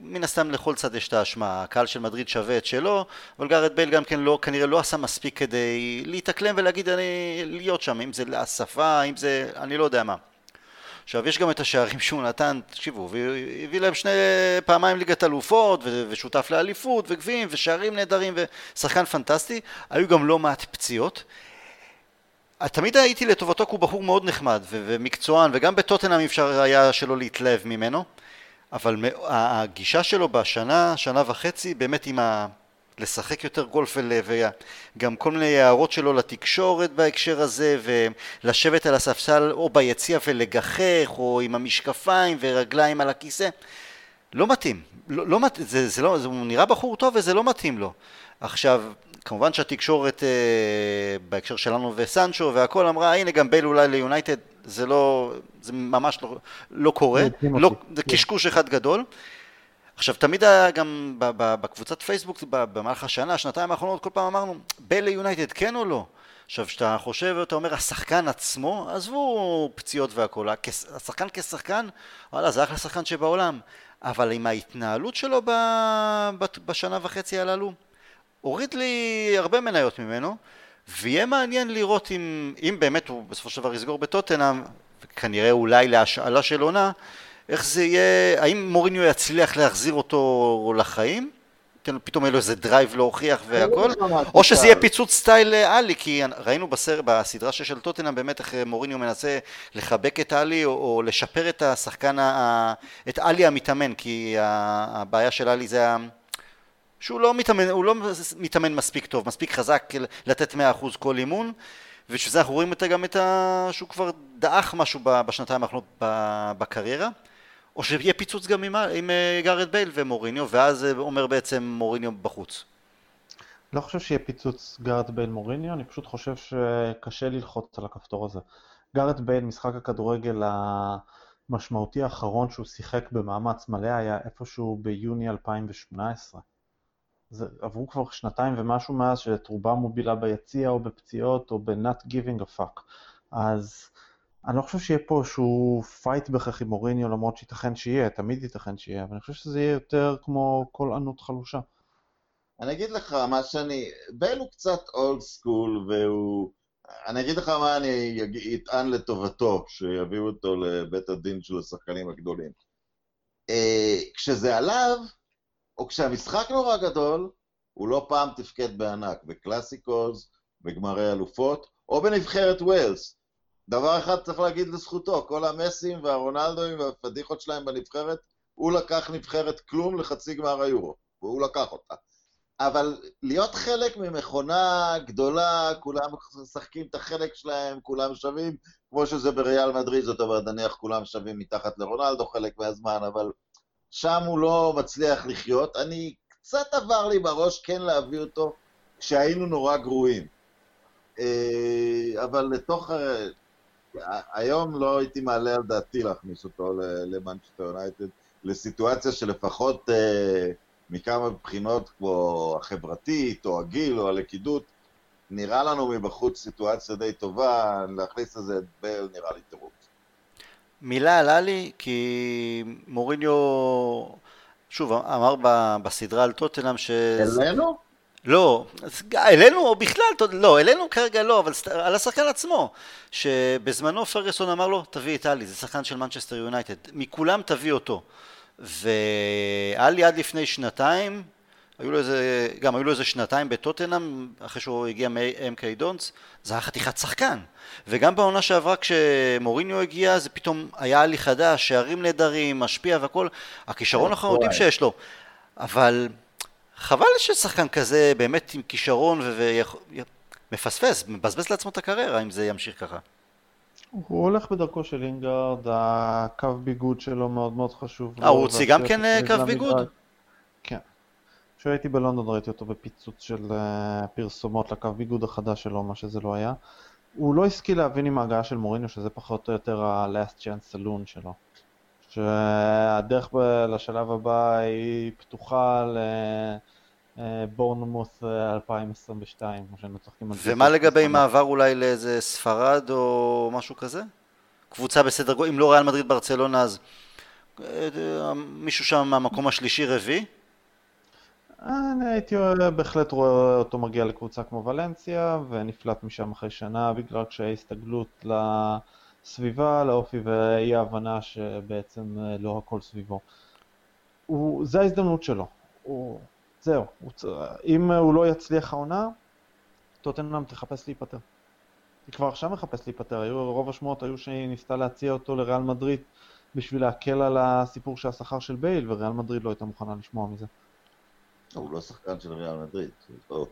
מן הסתם לכל צד יש את האשמה, הקהל של מדריד שווה את שלו, אבל גארד בייל גם כן לא, כנראה לא עשה מספיק כדי להתאקלם ולהגיד אני, להיות שם, אם זה לשפה, אם זה, אני לא יודע מה. עכשיו יש גם את השערים שהוא נתן, תקשיבו, הוא הביא להם שני פעמיים ליגת אלופות ושותף לאליפות וגביעים ושערים נהדרים ושחקן פנטסטי, היו גם לא מעט פציעות. תמיד הייתי לטובתו כי הוא בחור מאוד נחמד ומקצוען וגם בטוטנאם אפשר היה שלא להתלהב ממנו אבל הגישה שלו בשנה, שנה וחצי, באמת עם ה... לשחק יותר גולף וגם כל מיני הערות שלו לתקשורת בהקשר הזה ולשבת על הספסל או ביציע ולגחך או עם המשקפיים ורגליים על הכיסא לא מתאים, לא, לא, זה, זה לא, זה, הוא נראה בחור טוב וזה לא מתאים לו. עכשיו כמובן שהתקשורת אה, בהקשר שלנו וסנצ'ו והכל אמרה הנה גם בייל אולי ליונייטד זה לא, זה ממש לא, לא קורה, לא, זה כן. קשקוש אחד גדול. עכשיו תמיד היה גם בקבוצת פייסבוק במהלך השנה, שנתיים האחרונות, כל פעם אמרנו, בייל ליונייטד כן או לא? עכשיו כשאתה חושב ואתה אומר השחקן עצמו, עזבו פציעות והכל, השחקן כשחקן, וואלה זה אחלה שחקן שבעולם, אבל עם ההתנהלות שלו בשנה וחצי הללו, הוריד לי הרבה מניות ממנו, ויהיה מעניין לראות אם, אם באמת הוא בסופו של דבר יסגור בטוטנאם, וכנראה אולי להשאלה של עונה, איך זה יהיה, האם מוריניו יצליח להחזיר אותו לחיים? פתאום יהיה לו איזה drive להוכיח והכל, או שזה יהיה פיצוץ סטייל עלי, כי ראינו בסר, בסדרה של טוטנאם באמת איך מוריניו מנסה לחבק את עלי או, או לשפר את השחקן, את עלי המתאמן, כי הבעיה של עלי זה שהוא לא מתאמן, לא מתאמן מספיק טוב, מספיק חזק לתת 100% כל אימון ובשביל זה אנחנו רואים את, גם את ה... שהוא כבר דעך משהו בשנתיים האחרונות בקריירה או שיהיה פיצוץ גם עם, עם אה, גארת' בייל ומוריניו ואז אומר בעצם מוריניו בחוץ. לא חושב שיהיה פיצוץ גארת' בייל מוריניו, אני פשוט חושב שקשה ללחוץ על הכפתור הזה. גארת' בייל, משחק הכדורגל המשמעותי האחרון שהוא שיחק במאמץ מלא היה איפשהו ביוני 2018. זה, עברו כבר שנתיים ומשהו מאז שאת רובם הוא ביציע או בפציעות או ב-not giving a fuck. אז אני לא חושב שיהיה פה איזשהו fight בכך עם מוריניו, למרות שייתכן שיהיה, תמיד ייתכן שיהיה, אבל אני חושב שזה יהיה יותר כמו קול ענות חלושה. אני אגיד לך מה שאני... בייל הוא קצת old school והוא... אני אגיד לך מה אני אטען לטובתו, שיביאו אותו לבית הדין של השחקנים הגדולים. אה, כשזה עליו, או כשהמשחק נורא גדול, הוא לא פעם תפקד בענק, בקלאסיקוז, בגמרי אלופות, או בנבחרת ווילס. דבר אחד צריך להגיד לזכותו, כל המסים והרונלדוים והפדיחות שלהם בנבחרת, הוא לקח נבחרת כלום לחצי גמר היורו, והוא לקח אותה. אבל להיות חלק ממכונה גדולה, כולם משחקים את החלק שלהם, כולם שווים, כמו שזה בריאל מדריד, זאת אומרת, נניח כולם שווים מתחת לרונלדו חלק מהזמן, אבל שם הוא לא מצליח לחיות. אני, קצת עבר לי בראש כן להביא אותו כשהיינו נורא גרועים. אה, אבל לתוך... היום לא הייתי מעלה על דעתי להכניס אותו למנצ'סטר יונייטד, לסיטואציה שלפחות אה, מכמה בחינות כמו החברתית, או הגיל, או הלכידות, נראה לנו מבחוץ סיטואציה די טובה, להכניס לזה את בל נראה לי טירוף. מילה עלה לי, כי מוריניו, שוב, אמר בסדרה על טוטנאם ש... אלינו? לא, אלינו או בכלל, לא, אלינו כרגע לא, אבל על השחקן עצמו, שבזמנו פרגוסון אמר לו, תביא את עלי, זה שחקן של מנצ'סטר יונייטד, מכולם תביא אותו. ועלי עד לפני שנתיים, היו לו איזה, גם היו לו איזה שנתיים בטוטנאם, אחרי שהוא הגיע מ-MK דונס, זה היה חתיכת שחקן. וגם בעונה שעברה כשמוריניו הגיע, זה פתאום היה עלי חדש, שערים נהדרים, משפיע והכל, הכישרון אנחנו יודעים שיש לו. אבל חבל ששחקן כזה באמת עם כישרון ומפספס, מבזבז לעצמו את הקריירה אם זה ימשיך ככה. הוא הולך בדרכו של אינגרד, הקו ביגוד שלו מאוד מאוד חשוב. אה, הוא הוציא גם כן אה, קו ביגוד? כשהייתי בלונדון ראיתי אותו בפיצוץ של אה, פרסומות לקו ביגוד החדש שלו, מה שזה לא היה. הוא לא השכיל להבין עם ההגעה של מוריניו שזה פחות או יותר ה-last chance saloon שלו. שהדרך לשלב הבא היא פתוחה לבורנמוס 2022, כמו שהם משחקים על זה. ומה לגבי מעבר אולי לאיזה ספרד או משהו כזה? קבוצה בסדר גודל, אם לא ריאל מדריד ברצלונה אז אה, מישהו שם מהמקום השלישי-רביעי? אני הייתי בהחלט רואה אותו מגיע לקבוצה כמו ולנסיה ונפלט משם אחרי שנה בגלל קשיי הסתגלות לסביבה, לאופי ואי ההבנה שבעצם אה, לא הכל סביבו. הוא, זה ההזדמנות שלו. הוא, זהו. הוא, אם הוא לא יצליח העונה, טוטנאם תחפש להיפטר. היא כבר עכשיו מחפש להיפטר. רוב השמועות היו שהיא ניסתה להציע אותו לריאל מדריד בשביל להקל על הסיפור של השכר של בייל, וריאל מדריד לא הייתה מוכנה לשמוע מזה. הוא לא שחקן של ריאל מדריד. לא,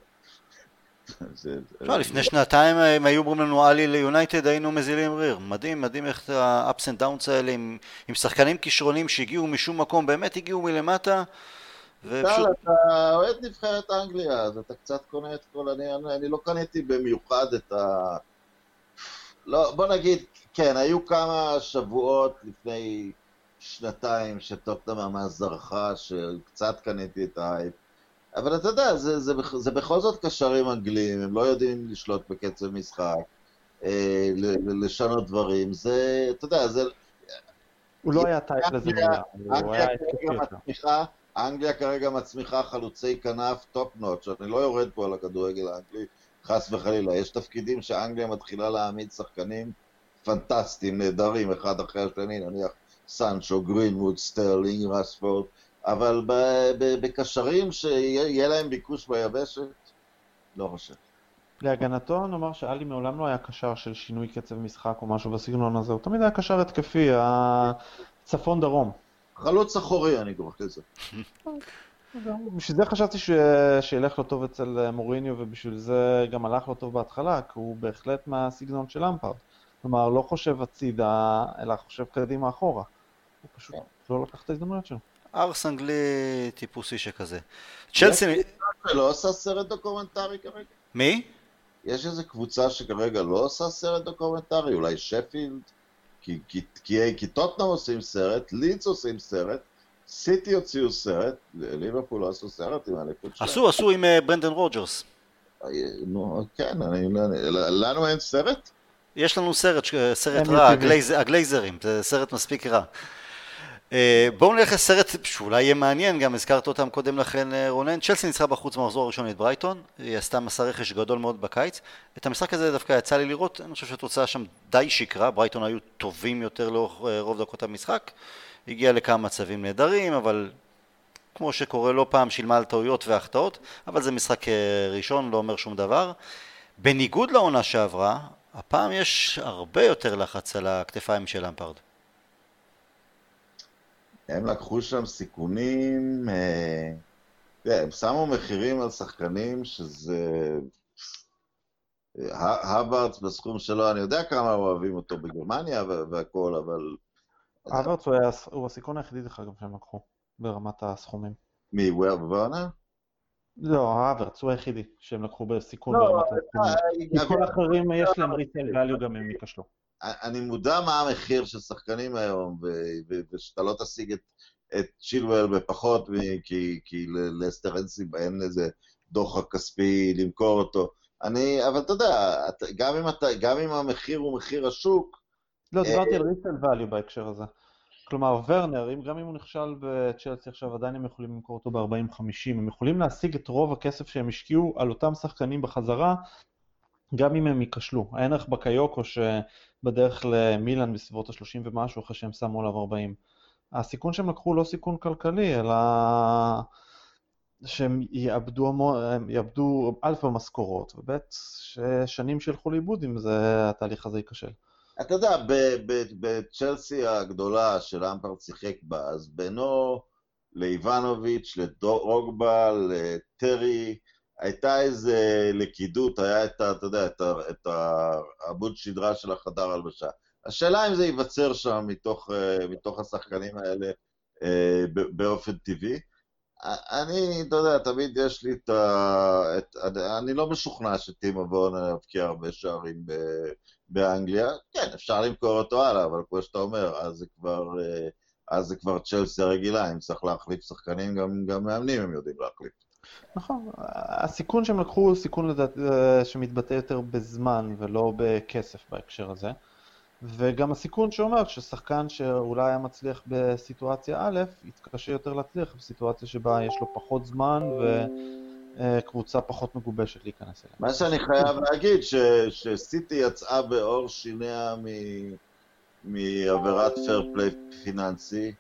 לא לפני שנתיים הם היו אומרים לנו עלי ליונייטד היינו מזילים ריר. מדהים, מדהים איך ה-ups and downs האלה עם, עם שחקנים כישרונים שהגיעו משום מקום, באמת הגיעו מלמטה. ופשוט... אתה אוהד נבחרת אנגליה, אז אתה קצת קונה את כל... אני, אני לא קניתי במיוחד את ה... לא, בוא נגיד, כן, היו כמה שבועות לפני שנתיים שטופטמה מהזרחה, שקצת קניתי את ההייפ. אבל אתה יודע, זה, זה, זה בכל זאת קשרים אנגלים, הם לא יודעים לשלוט בקצב משחק, אה, לשנות דברים, זה, אתה יודע, זה... הוא לא היה טייפ לזה מילה, הוא היה התקפי אנגליה כרגע מצמיחה חלוצי כנף top notch, שאני לא יורד פה על הכדורגל האנגלי, חס וחלילה. יש תפקידים שאנגליה מתחילה להעמיד שחקנים פנטסטיים, נהדרים, אחד אחרי השני, נניח סנצ'ו, גרינווד, סטרלינג, רספורד, אבל בקשרים שיהיה להם ביקוש ביבשת, לא חושב. להגנתו נאמר שאלי מעולם לא היה קשר של שינוי קצב משחק או משהו בסגנון הזה, הוא תמיד היה קשר התקפי, הצפון דרום. חלוץ אחורי אני קורא לזה. (laughs) בשביל זה חשבתי ש... שילך לו טוב אצל מוריניו ובשביל זה גם הלך לו טוב בהתחלה, כי הוא בהחלט מהסגנון של למפרד. כלומר, לא חושב הצידה, אלא חושב קדימה אחורה. הוא פשוט כן. לא לקח את ההזדמנויות שלו. ערס אנגלי טיפוסי שכזה. צ'לסי... לא עושה סרט דוקומנטרי כרגע? מי? יש איזו קבוצה שכרגע לא עושה סרט דוקומנטרי, אולי שפילד? כי, כי, כי, כי טוטנאם עושים סרט, לידס עושים סרט, סיטי הוציאו סרט, ליברפול לא עשו סרט עם האליפות שלהם. עשו, עשו עם אה, ברנדן רוג'רס. אה, נו, כן, אני, אני, לנו אין סרט? יש לנו סרט, סרט רע, הגלייזרים, זה סרט מספיק רע. אה, בואו נלך לסרט שאולי יהיה מעניין, גם הזכרת אותם קודם לכן אה, רונן. צ'לסי ניצחה בחוץ במחזור הראשון את ברייטון, היא עשתה מסע רכש גדול מאוד בקיץ. את המשחק הזה דווקא יצא לי לראות, אני חושב שהתוצאה שם די שקרה, ברייטון היו טובים יותר לאורך אה, רוב דקות המשחק. הגיע לכמה מצבים נהדרים, אבל כמו שקורה לא פעם, שילמה על טעויות והחטאות, אבל זה משחק ראשון, לא אומר שום דבר. בניגוד לעונה שעברה, הפעם יש הרבה יותר לחץ על הכתפיים של למפרד. הם לקחו שם סיכונים, אה, הם שמו מחירים על שחקנים שזה... ה- הווארדס בסכום שלו, אני יודע כמה אוהבים אותו בגרמניה וה- והכל, אבל... אברץ הוא היה- הוא הסיכון היחידי דרך אגב שהם לקחו, ברמת הסכומים. מי, ורנה? לא, האברץ הוא היחידי שהם לקחו בסיכון לא, ברמת הסכומים. כי כל אה, האחרים יש להם ריטל ואליו גם אם ייכשלו. אני מודע מה המחיר של שחקנים היום, ושאתה לא תשיג את, את צ'ילואל בפחות, כי, כי ל- לאסטר אין סיבה, אין איזה דוחק כספי למכור אותו. אני, אבל אתה יודע, גם, אם אתה, גם אם המחיר הוא מחיר השוק, לא, אה, דיברתי על ריטל ואליו בהקשר הזה. כלומר, ורנר, אם- גם אם הוא נכשל בצ'לסי עכשיו, עדיין הם יכולים למכור אותו ב-40-50. הם יכולים להשיג את רוב הכסף שהם השקיעו על אותם שחקנים בחזרה, גם אם הם ייכשלו. הערך בקיוקו שבדרך למילאן בסביבות ה-30 ומשהו, אחרי שהם שמו עליו 40. הסיכון שהם לקחו לא סיכון כלכלי, אלא שהם יאבדו יאבדו א' במשכורות, וב' ששנים שילכו לאיבוד אם זה, התהליך הזה ייכשל. אתה יודע, בצ'לסי הגדולה שלמפרד שיחק בה, אז בינו לאיבנוביץ', לדרוגבה, לטרי, הייתה איזה לכידות, היה את. אתה יודע, את, את העמוד שדרה של החדר הלבשה. השאלה אם זה ייווצר שם מתוך, אה, מתוך השחקנים האלה אה, באופן טבעי. אני, אתה יודע, תמיד יש לי את ה... את, אני לא משוכנע שטימו וורנר יבקיע הרבה שערים ב, באנגליה. כן, אפשר למכור אותו הלאה, אבל כמו שאתה אומר, אז זה כבר, אה, אז זה כבר צ'לסי הרגילה, אם צריך להחליף שחקנים, גם, גם מאמנים הם יודעים להחליף. נכון, הסיכון שהם לקחו הוא סיכון לדעת, אה, שמתבטא יותר בזמן ולא בכסף בהקשר הזה. וגם הסיכון שאומר ששחקן שאולי היה מצליח בסיטואציה א', יתקשה יותר להצליח בסיטואציה שבה יש לו פחות זמן וקבוצה פחות מגובשת להיכנס אליה. מה שאני חייב להגיד, ש, שסיטי יצאה בעור שיניה מ, מעבירת פייר פליי פיננסי.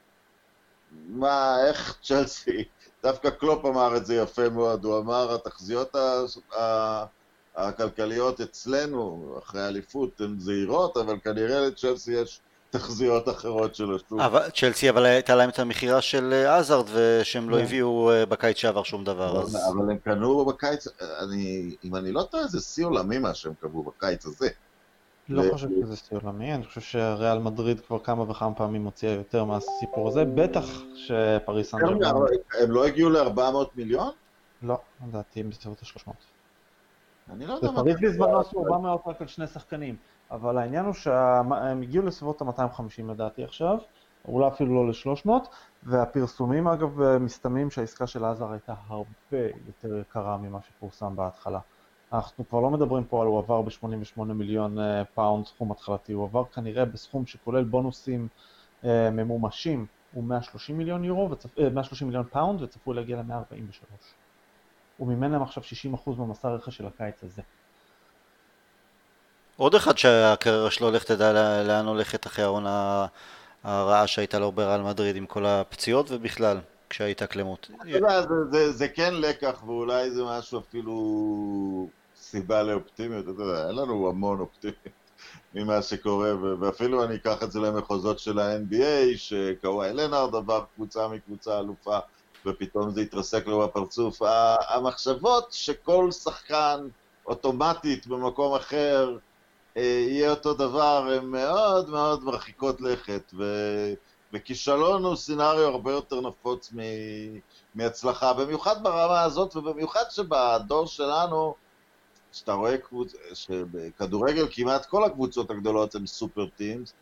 מה, איך צ'לסי, דווקא קלופ אמר את זה יפה מאוד, הוא אמר, התחזיות ה, ה, הכלכליות אצלנו, אחרי האליפות, הן זהירות, אבל כנראה לצ'לסי יש תחזיות אחרות של השוק. אבל צ'לסי, אבל הייתה להם את המכירה של אה, עזארד, ושהם לא כן. הביאו אה, בקיץ שעבר שום דבר, אז... אבל הם קנו בקיץ, אני, אם אני לא טועה, זה שיא עולמי מה שהם קבעו בקיץ הזה. לא ו- חושב שזה שיא עולמי, אני חושב שריאל מדריד כבר כמה וכמה פעמים הוציאה יותר מהסיפור הזה, בטח שפריס סן ג'רמן, הם לא הגיעו ל-400 מיליון? לא, לדעתי הם בסביבות ה-300. אני לא יודע מה... בפריז בזמנו עשו 400 רק על שני שחקנים, אבל העניין הוא שהם הגיעו לסביבות ה-250 לדעתי עכשיו, אולי אפילו לא ל-300, והפרסומים אגב מסתמנים שהעסקה של עזארד הייתה הרבה יותר יקרה ממה שפורסם בהתחלה. אנחנו כבר לא מדברים פה על הוא עבר ב-88 מיליון אה, פאונד סכום התחלתי, הוא עבר כנראה בסכום שכולל בונוסים אה, ממומשים, הוא 130 מיליון יורו, וצפ... אה, 130 מיליון פאונד וצפוי להגיע ל-143. הוא מימן להם עכשיו 60% במסע רכש של הקיץ הזה. עוד אחד שהקריירה שלו, לך תדע לאן הולכת אחרי העונה הרעה שהייתה לו בריאל מדריד עם כל הפציעות ובכלל, כשהייתה קלמות. אתה יודע, זה, זה, כן לקח, ואולי זה משהו אפילו סיבה לאופטימיות, אתה יודע, אין לנו המון אופטימיות ממה שקורה, ואפילו אני אקח את זה למחוזות של ה-NBA, שקוואי לנארד עבר קבוצה מקבוצה אלופה, ופתאום זה התרסק לו בפרצוף. המחשבות שכל שחקן אוטומטית במקום אחר אה, יהיה אותו דבר, הן מאוד מאוד מרחיקות לכת, ו... וכישלון הוא סצנריו הרבה יותר נפוץ מ... מהצלחה, במיוחד ברמה הזאת, ובמיוחד שבדור שלנו, שאתה רואה קבוצ... שבכדורגל כמעט כל הקבוצות הגדולות הן סופר טימס,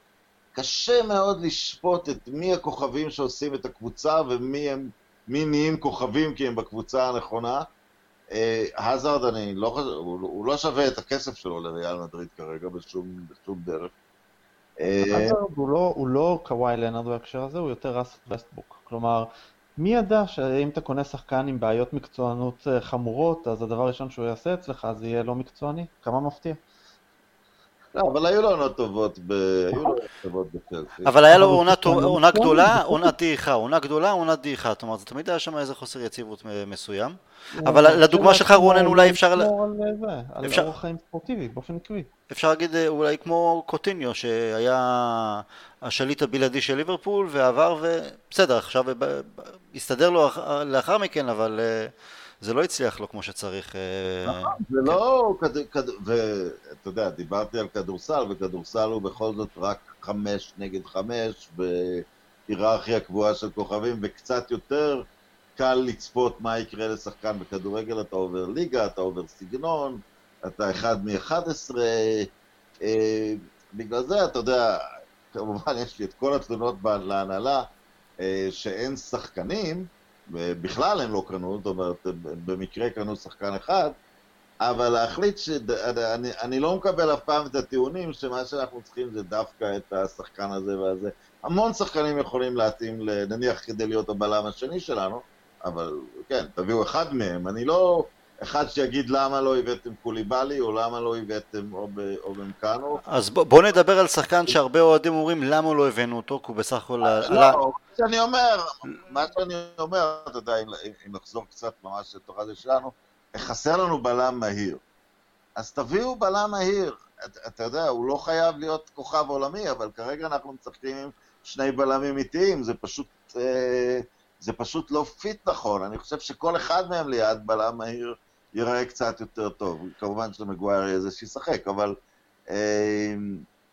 קשה מאוד לשפוט את מי הכוכבים שעושים את הקבוצה ומי הם, מי נהיים כוכבים כי הם בקבוצה הנכונה. אה, הזארד, אני לא חושב, הוא, הוא לא שווה את הכסף שלו לריאל מדריד כרגע בשום, בשום דרך. אה, לא, הוא לא קוואי לנארד בהקשר הזה, הוא יותר ראס וסטבוק. כלומר, מי ידע שאם אתה קונה שחקן עם בעיות מקצוענות אה, חמורות, אז הדבר הראשון שהוא יעשה אצלך זה יהיה לא מקצועני? כמה מפתיע. לא, אבל היו לו עונות טובות ב... היו לו עונות טובות בצלסי. אבל היה לו עונה גדולה, עונת דעיכה, עונה גדולה, עונת דעיכה, זאת אומרת, תמיד היה שם איזה חוסר יציבות מסוים. אבל לדוגמה שלך רונן אולי אפשר... על אורח חיים ספורטיבי, באופן עקבי. אפשר להגיד אה, אולי כמו קוטיניו, שהיה השליט הבלעדי של ליברפול, ועבר ו... בסדר, עכשיו הסתדר לו לאחר מכן, אבל... זה לא הצליח לו כמו שצריך. אה, נכון, זה לא... ואתה יודע, דיברתי על כדורסל, וכדורסל הוא בכל זאת רק חמש נגד חמש, בהיררכיה קבועה של כוכבים, וקצת יותר קל לצפות מה יקרה לשחקן בכדורגל, אתה עובר ליגה, אתה עובר סגנון, אתה אחד מ-11, אה, בגלל זה, אתה יודע, כמובן יש לי את כל התלונות להנהלה, אה, שאין שחקנים, בכלל הם לא קנו, זאת אומרת, במקרה קנו שחקן אחד, אבל להחליט ש... אני, אני לא מקבל אף פעם את הטיעונים שמה שאנחנו צריכים זה דווקא את השחקן הזה והזה. המון שחקנים יכולים להתאים, נניח כדי להיות הבלם השני שלנו, אבל כן, תביאו אחד מהם. אני לא אחד שיגיד למה לא הבאתם קוליבאלי, או למה לא הבאתם או, או במקאנו. אז בוא, בוא נדבר על שחקן שהרבה אוהדים אומרים למה לא הבאנו אותו, כי הוא בסך הכל... לא, לא, מה שאני אומר, מה שאני אומר, אתה יודע, אם, אם נחזור קצת ממש לתוך הזה שלנו, חסר לנו בלם מהיר. אז תביאו בלם מהיר. אתה, אתה יודע, הוא לא חייב להיות כוכב עולמי, אבל כרגע אנחנו משחקים עם שני בלמים איטיים, זה פשוט... אה, זה פשוט לא fit נכון, אני חושב שכל אחד מהם ליד בלם מהיר ייראה קצת יותר טוב. כמובן שלמגווייר יהיה זה שישחק, אבל אה,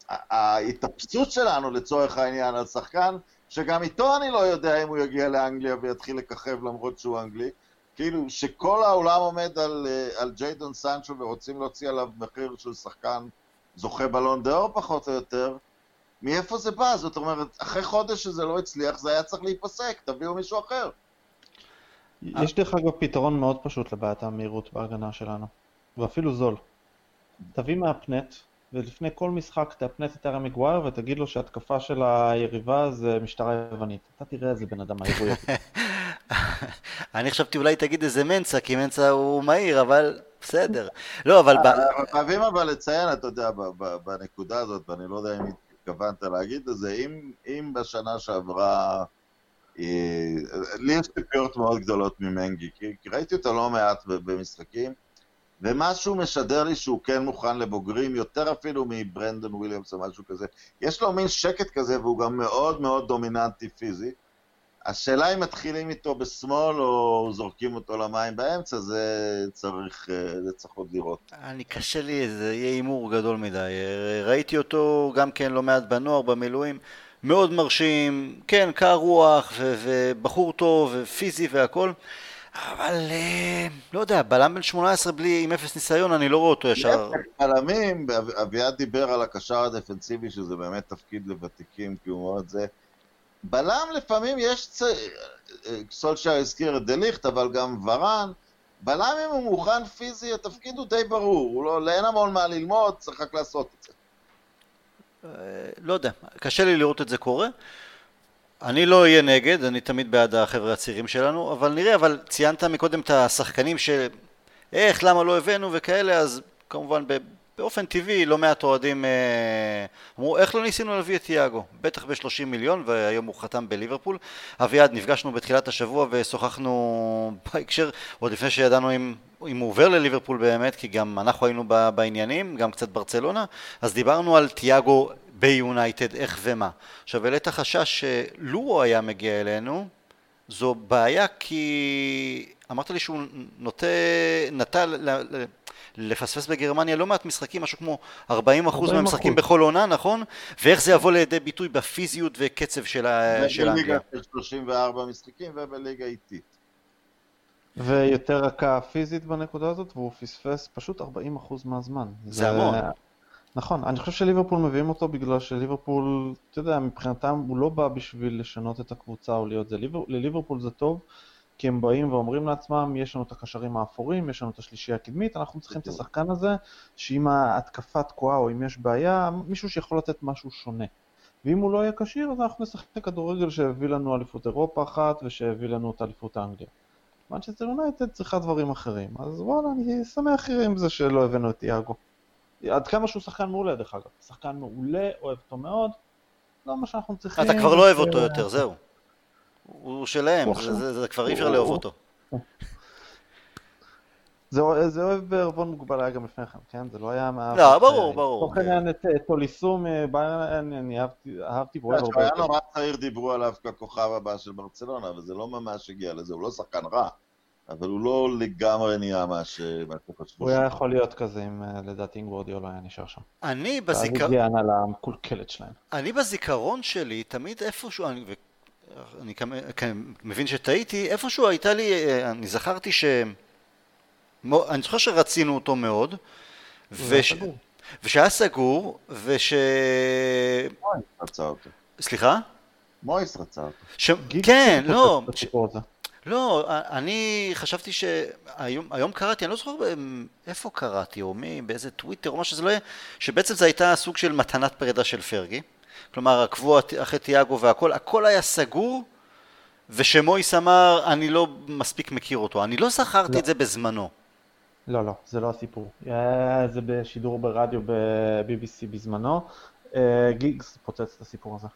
ההתאפסות שלנו לצורך העניין על שחקן, שגם איתו אני לא יודע אם הוא יגיע לאנגליה ויתחיל לככב למרות שהוא אנגלי, כאילו שכל העולם עומד על, אה, על ג'יידון סנצ'ו ורוצים להוציא עליו מחיר של שחקן זוכה בלון דה אור פחות או יותר, מאיפה זה בא? זאת אומרת, אחרי חודש שזה לא הצליח, זה היה צריך להיפסק, תביאו מישהו אחר. יש דרך אגב פתרון מאוד פשוט לבעיית המהירות בהגנה שלנו, ואפילו זול. תביא מהפנט, ולפני כל משחק תאפנט את ארי מגווייר ותגיד לו שהתקפה של היריבה זה משטרה יוונית. אתה תראה איזה בן אדם מהיר הוא (laughs) אני חשבתי אולי תגיד איזה מנצה, כי מנצה הוא מהיר, אבל בסדר. לא, אבל... חייבים אבל לציין, אתה יודע, בנקודה הזאת, ואני לא יודע אם התכוונת להגיד את זה, אם בשנה שעברה... לי יש ציפיות מאוד גדולות ממנגי, כי ראיתי אותו לא מעט במשחקים, ומשהו משדר לי שהוא כן מוכן לבוגרים, יותר אפילו מברנדון וויליאמס או משהו כזה. יש לו מין שקט כזה, והוא גם מאוד מאוד דומיננטי פיזי. השאלה אם מתחילים איתו בשמאל או זורקים אותו למים באמצע, זה צריך, אה, זה צריך עוד לראות. אני קשה לי, זה יהיה הימור גדול מדי. ראיתי אותו גם כן לא מעט בנוער, במילואים. מאוד מרשים, כן, קר רוח, ו- ובחור טוב, ופיזי והכל, אבל אה, לא יודע, בלם בן 18 בלי, עם אפס ניסיון, אני לא רואה אותו ישר. בלמים, אביעד דיבר על הקשר הדפנסיבי, שזה באמת תפקיד לוותיקים, כי הוא מאוד זה. בלם לפעמים יש, צ... סולשייר הזכיר את דליכט, אבל גם ורן, בלם אם הוא מוכן פיזי, התפקיד הוא די ברור, הוא לא, אין המון מה ללמוד, צריך רק לעשות את זה. אה, לא יודע, קשה לי לראות את זה קורה. אני לא אהיה נגד, אני תמיד בעד החבר'ה הצעירים שלנו, אבל נראה, אבל ציינת מקודם את השחקנים ש... איך, למה לא הבאנו וכאלה, אז כמובן באופן טבעי לא מעט אוהדים אה, אמרו איך לא ניסינו להביא את תיאגו? בטח ב-30 מיליון והיום הוא חתם בליברפול. אביעד נפגשנו בתחילת השבוע ושוחחנו (laughs) בהקשר עוד לפני שידענו אם, אם הוא עובר לליברפול באמת כי גם אנחנו היינו בעניינים גם קצת ברצלונה אז דיברנו על תיאגו ביונייטד איך ומה. עכשיו העלית חשש שלו הוא היה מגיע אלינו זו בעיה כי אמרת לי שהוא נוטה, נטה לפספס בגרמניה לא מעט משחקים, משהו כמו 40% מהם משחקים בכל עונה, נכון? ואיך זה יבוא לידי ביטוי בפיזיות וקצב של האנגליה. בליגה של 34 משחקים ובליגה איטית. ויותר רכה פיזית בנקודה הזאת, והוא פספס פשוט 40% מהזמן. זה, זה המון. נכון, אני חושב שליברפול מביאים אותו בגלל שליברפול, אתה יודע, מבחינתם הוא לא בא בשביל לשנות את הקבוצה או להיות זה. ליבר, לליברפול זה טוב, כי הם באים ואומרים לעצמם, יש לנו את הקשרים האפורים, יש לנו את השלישייה הקדמית, אנחנו צריכים את השחקן הזה, שאם ההתקפה תקועה או אם יש בעיה, מישהו שיכול לתת משהו שונה. ואם הוא לא יהיה כשיר, אז אנחנו נשחק כדורגל שהביא לנו אליפות אירופה אחת ושהביא לנו את אליפות האנגליה. מנצ'סטר יונייטד צריכה דברים אחרים, אז וואלה, אני שמח עם זה שלא הבאנו את יאגו. עד כמה שהוא שחקן מעולה דרך אגב, שחקן מעולה, אוהב אותו מאוד, לא מה שאנחנו צריכים. אתה כבר לא אוהב אותו יותר, זהו. הוא שלהם, זה, זה, זה כבר אי אפשר לאהוב אותו. זה, (laughs) זה אוהב בערבון מוגבל היה גם לפני כן, כן? זה לא היה מה... לא, ברור, ברור. תוכן היה את טוליסום, אני אהבתי בו. כשהוא היה נורא צעיר דיברו עליו ככוכב הבא של ברצלונה, וזה לא ממש הגיע לזה, הוא לא שחקן רע. אבל הוא לא לגמרי נהיה מה שחשבו. הוא היה יכול להיות כזה אם לדעתי אם גוורדיאלה היה נשאר שם. אני בזיכרון... הגיע הנהלה המקולקלת שלהם. אני בזיכרון שלי, תמיד איפשהו, אני, מבין שטעיתי, איפשהו הייתה לי, אני זכרתי ש... אני זוכר שרצינו אותו מאוד, וש... ושהיה סגור, וש... מויס רצה אותו. סליחה? מויס רצה אותו. ש... כן, לא. ש... לא, אני חשבתי שהיום קראתי, אני לא זוכר איפה קראתי, או מי, באיזה טוויטר, או מה שזה לא יהיה, שבעצם זו הייתה סוג של מתנת פרידה של פרגי. כלומר, עקבו אחרי תיאגו והכל, הכל היה סגור, ושמויס אמר, אני לא מספיק מכיר אותו. אני לא זכרתי לא. את זה בזמנו. לא, לא, זה לא הסיפור. היה זה בשידור ברדיו ב-BBC בזמנו. אה, גיגס פוצץ את הסיפור הזה.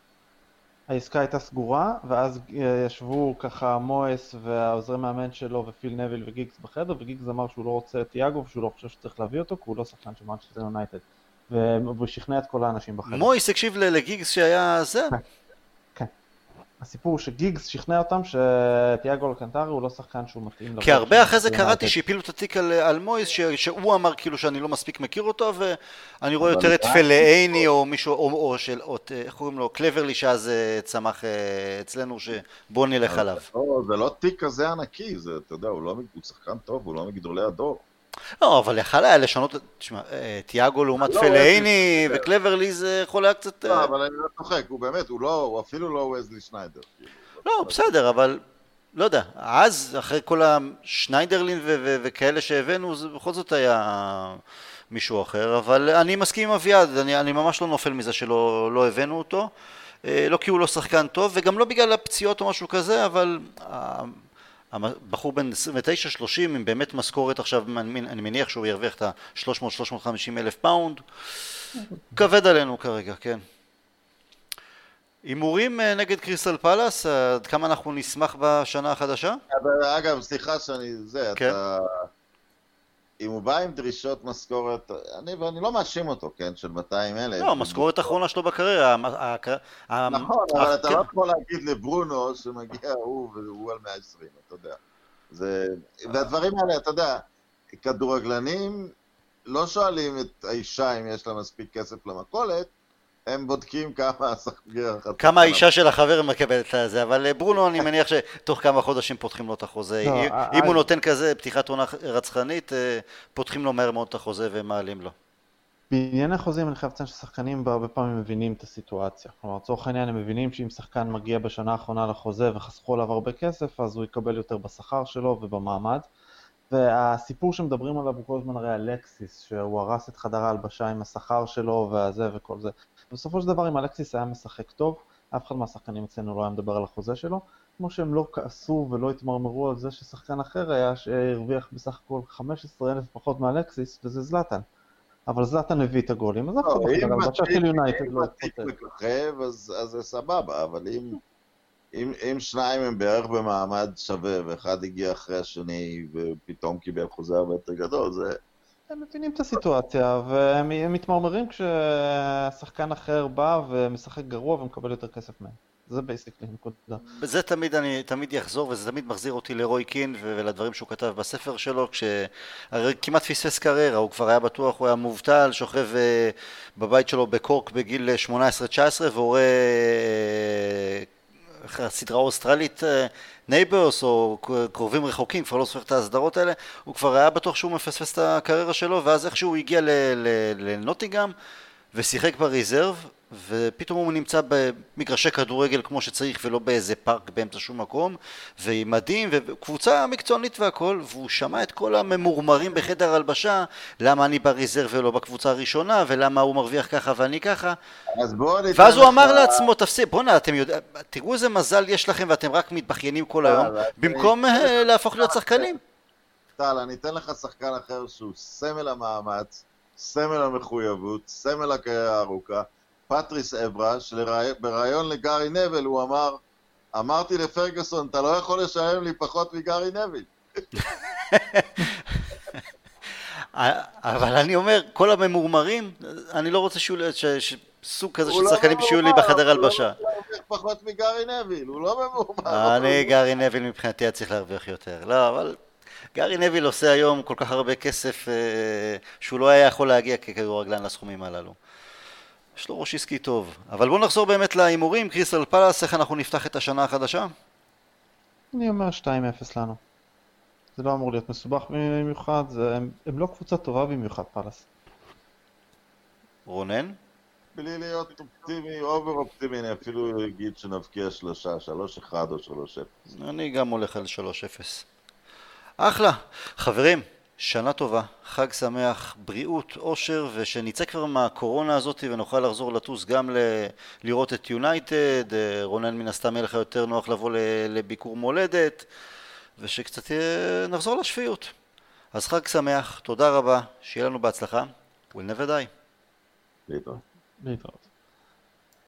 העסקה הייתה סגורה, ואז אה, ישבו ככה מויס והעוזרי מאמן שלו ופיל נוויל וגיגס בחדר, וגיגס אמר שהוא לא רוצה את תיאגו ושהוא לא חושב שצריך להביא אותו, כי הוא לא שחקן של מנצ'סטר יונייטד. והוא שכנע את כל האנשים בחדר. מויס הקשיב לגיגס שהיה זה? כן. הסיפור הוא שגיגס שכנע אותם שתיאגו אלקנטרי הוא לא שחקן שהוא מתאים כי הרבה אחרי זה קראתי שהפילו את התיק על, על מויס, ש, שהוא אמר כאילו שאני לא מספיק מכיר אותו, ואני רואה יותר את פלאייני או מישהו, או, או של, או, איך קוראים לו, קלברלי שאז אה, צמח אה, אצלנו, שבוא נלך עליו. לא, זה לא תיק כזה ענקי, זה, אתה יודע, הוא לא, הוא שחקן טוב, הוא לא מגדולי הדור. לא, אבל יכל היה לשנות, תשמע, אה, תיאגו לעומת לא, פלאיני וקלברלי זה יכול היה קצת... לא, אבל אני לא צוחק, הוא באמת, הוא לא, הוא אפילו לא וזלי שניידר. כאילו. לא, בסדר, אבל לא יודע, אז אחרי כל השניידרלין וכאלה שהבאנו, זה בכל זאת היה מישהו אחר, אבל אני מסכים עם אביעד, אני, אני ממש לא נופל מזה שלא לא הבאנו אותו, אה, לא כי הוא לא שחקן טוב, וגם לא בגלל הפציעות או משהו כזה, אבל הבחור בן 29-30 עם באמת משכורת עכשיו, אני מניח שהוא ירוויח את ה-300-350 אלף פאונד, כבד עלינו כרגע, כן. הימורים אה, נגד קריסטל פלאס, עד כמה אנחנו נשמח בשנה החדשה? אגב, סליחה שאני, זה, כן. אתה... אם הוא בא עם דרישות משכורת, אני, ואני לא מאשים אותו, כן, של 200 אלף. לא, המשכורת האחרונה שלו בקריירה. נכון, אבל אתה לא יכול להגיד לברונו שמגיע הוא והוא על 120, אתה יודע. זה... והדברים האלה, אתה יודע, כדורגלנים לא שואלים את האישה אם יש לה מספיק כסף למכולת, הם בודקים כמה הסחגר... כמה האישה של החבר מקבלת את זה, אבל ברונו אני מניח שתוך כמה חודשים פותחים לו את החוזה. לא, אם הוא נותן כזה פתיחת עונה רצחנית, אה, פותחים לו מהר מאוד את החוזה ומעלים לו. בעניין החוזים אני חייב לציין ששחקנים הרבה פעמים מבינים את הסיטואציה. כלומר, לצורך העניין הם מבינים שאם שחקן מגיע בשנה האחרונה לחוזה וחסכו עליו הרבה כסף, אז הוא יקבל יותר בשכר שלו ובמעמד. והסיפור שמדברים עליו הוא כל הזמן הרי אלקסיס, שהוא הרס את חדר ההלבשה עם השכר שלו והזה וכל זה. בסופו של דבר אם אלקסיס היה משחק טוב, אף אחד מהשחקנים אצלנו לא היה מדבר על החוזה שלו, כמו שהם לא כעסו ולא התמרמרו על זה ששחקן אחר היה שהרוויח בסך הכל 15,000 פחות מאלקסיס, וזה זלאטן. אבל זלאטן הביא את הגולים, אז אף אחד לא על בצ'ה של יונייטד לא. אם מככב, אז זה סבבה, אבל אם שניים הם בערך במעמד שווה, ואחד הגיע אחרי השני ופתאום קיבל חוזה הרבה יותר גדול, זה... הם מבינים את הסיטואציה, והם מתמרמרים כששחקן אחר בא ומשחק גרוע ומקבל יותר כסף מהם. זה basically נקודה. זה תמיד אני תמיד יחזור וזה תמיד מחזיר אותי לרוי קין ולדברים שהוא כתב בספר שלו כשהרי כמעט פספס קריירה הוא כבר היה בטוח הוא היה מובטל שוכב אה, בבית שלו בקורק בגיל 18-19 ורואה אה, הסדרה האוסטרלית נייברס או קרובים רחוקים, כבר לא זוכר את ההסדרות האלה, הוא כבר היה בטוח שהוא מפספס את הקריירה שלו, ואז איכשהו הוא הגיע לנוטיגם, ושיחק ב reserve, ופתאום הוא נמצא במגרשי כדורגל כמו שצריך ולא באיזה פארק באמצע שום מקום, ועם מדים, וקבוצה מקצוענית והכל, והוא שמע את כל הממורמרים בחדר הלבשה, למה אני ב reserve ולא בקבוצה הראשונה, ולמה הוא מרוויח ככה ואני ככה. אז ואז הוא אמר לעצמו, תפסיק, בואנה, אתם יודעים, תראו איזה מזל יש לכם ואתם רק מתבכיינים כל היום, במקום אה, להפוך להיות שחקנים. טל, אני אתן לך שחקן אחר שהוא סמל המאמץ, סמל המחויבות, סמל הקריירה הארוכה, פטריס אברה, שבריאיון לגארי נבל הוא אמר, אמרתי לפרגוסון, אתה לא יכול לשלם לי פחות מגארי נבל. (laughs) אבל אני אומר, כל הממורמרים, אני לא רוצה שיהיו, סוג כזה של לא שחקנים שיהיו לי בחדר הוא לא הלבשה. מרוויח פחות מגארי נביל, הוא לא ממורמר. אני, גארי נביל מבחינתי היה צריך להרוויח יותר. לא, אבל גארי נביל עושה היום כל כך הרבה כסף אה, שהוא לא היה יכול להגיע ככדורגלן לסכומים הללו. יש לו ראש עסקי טוב. אבל בואו נחזור באמת להימורים, קריסטל פלאס, איך אנחנו נפתח את השנה החדשה? אני אומר 2-0 לנו. זה לא אמור להיות מסובך במיוחד, זה, הם, הם לא קבוצה טובה במיוחד פאלאס. רונן? בלי להיות אופטימי, over אופטימי, אני אפילו אגיד שנבקיע שלושה, שלוש אחד או שלוש אפס. אני גם הולך על 3-0. אחלה. חברים, שנה טובה, חג שמח, בריאות, אושר, ושנצא כבר מהקורונה הזאת ונוכל לחזור לטוס גם ל- לראות את יונייטד, אה, רונן מן הסתם יהיה לך יותר נוח לבוא ל- לביקור מולדת, ושקצת אה, נחזור לשפיות. אז חג שמח, תודה רבה, שיהיה לנו בהצלחה, we'll never die. להתראות. להתראות.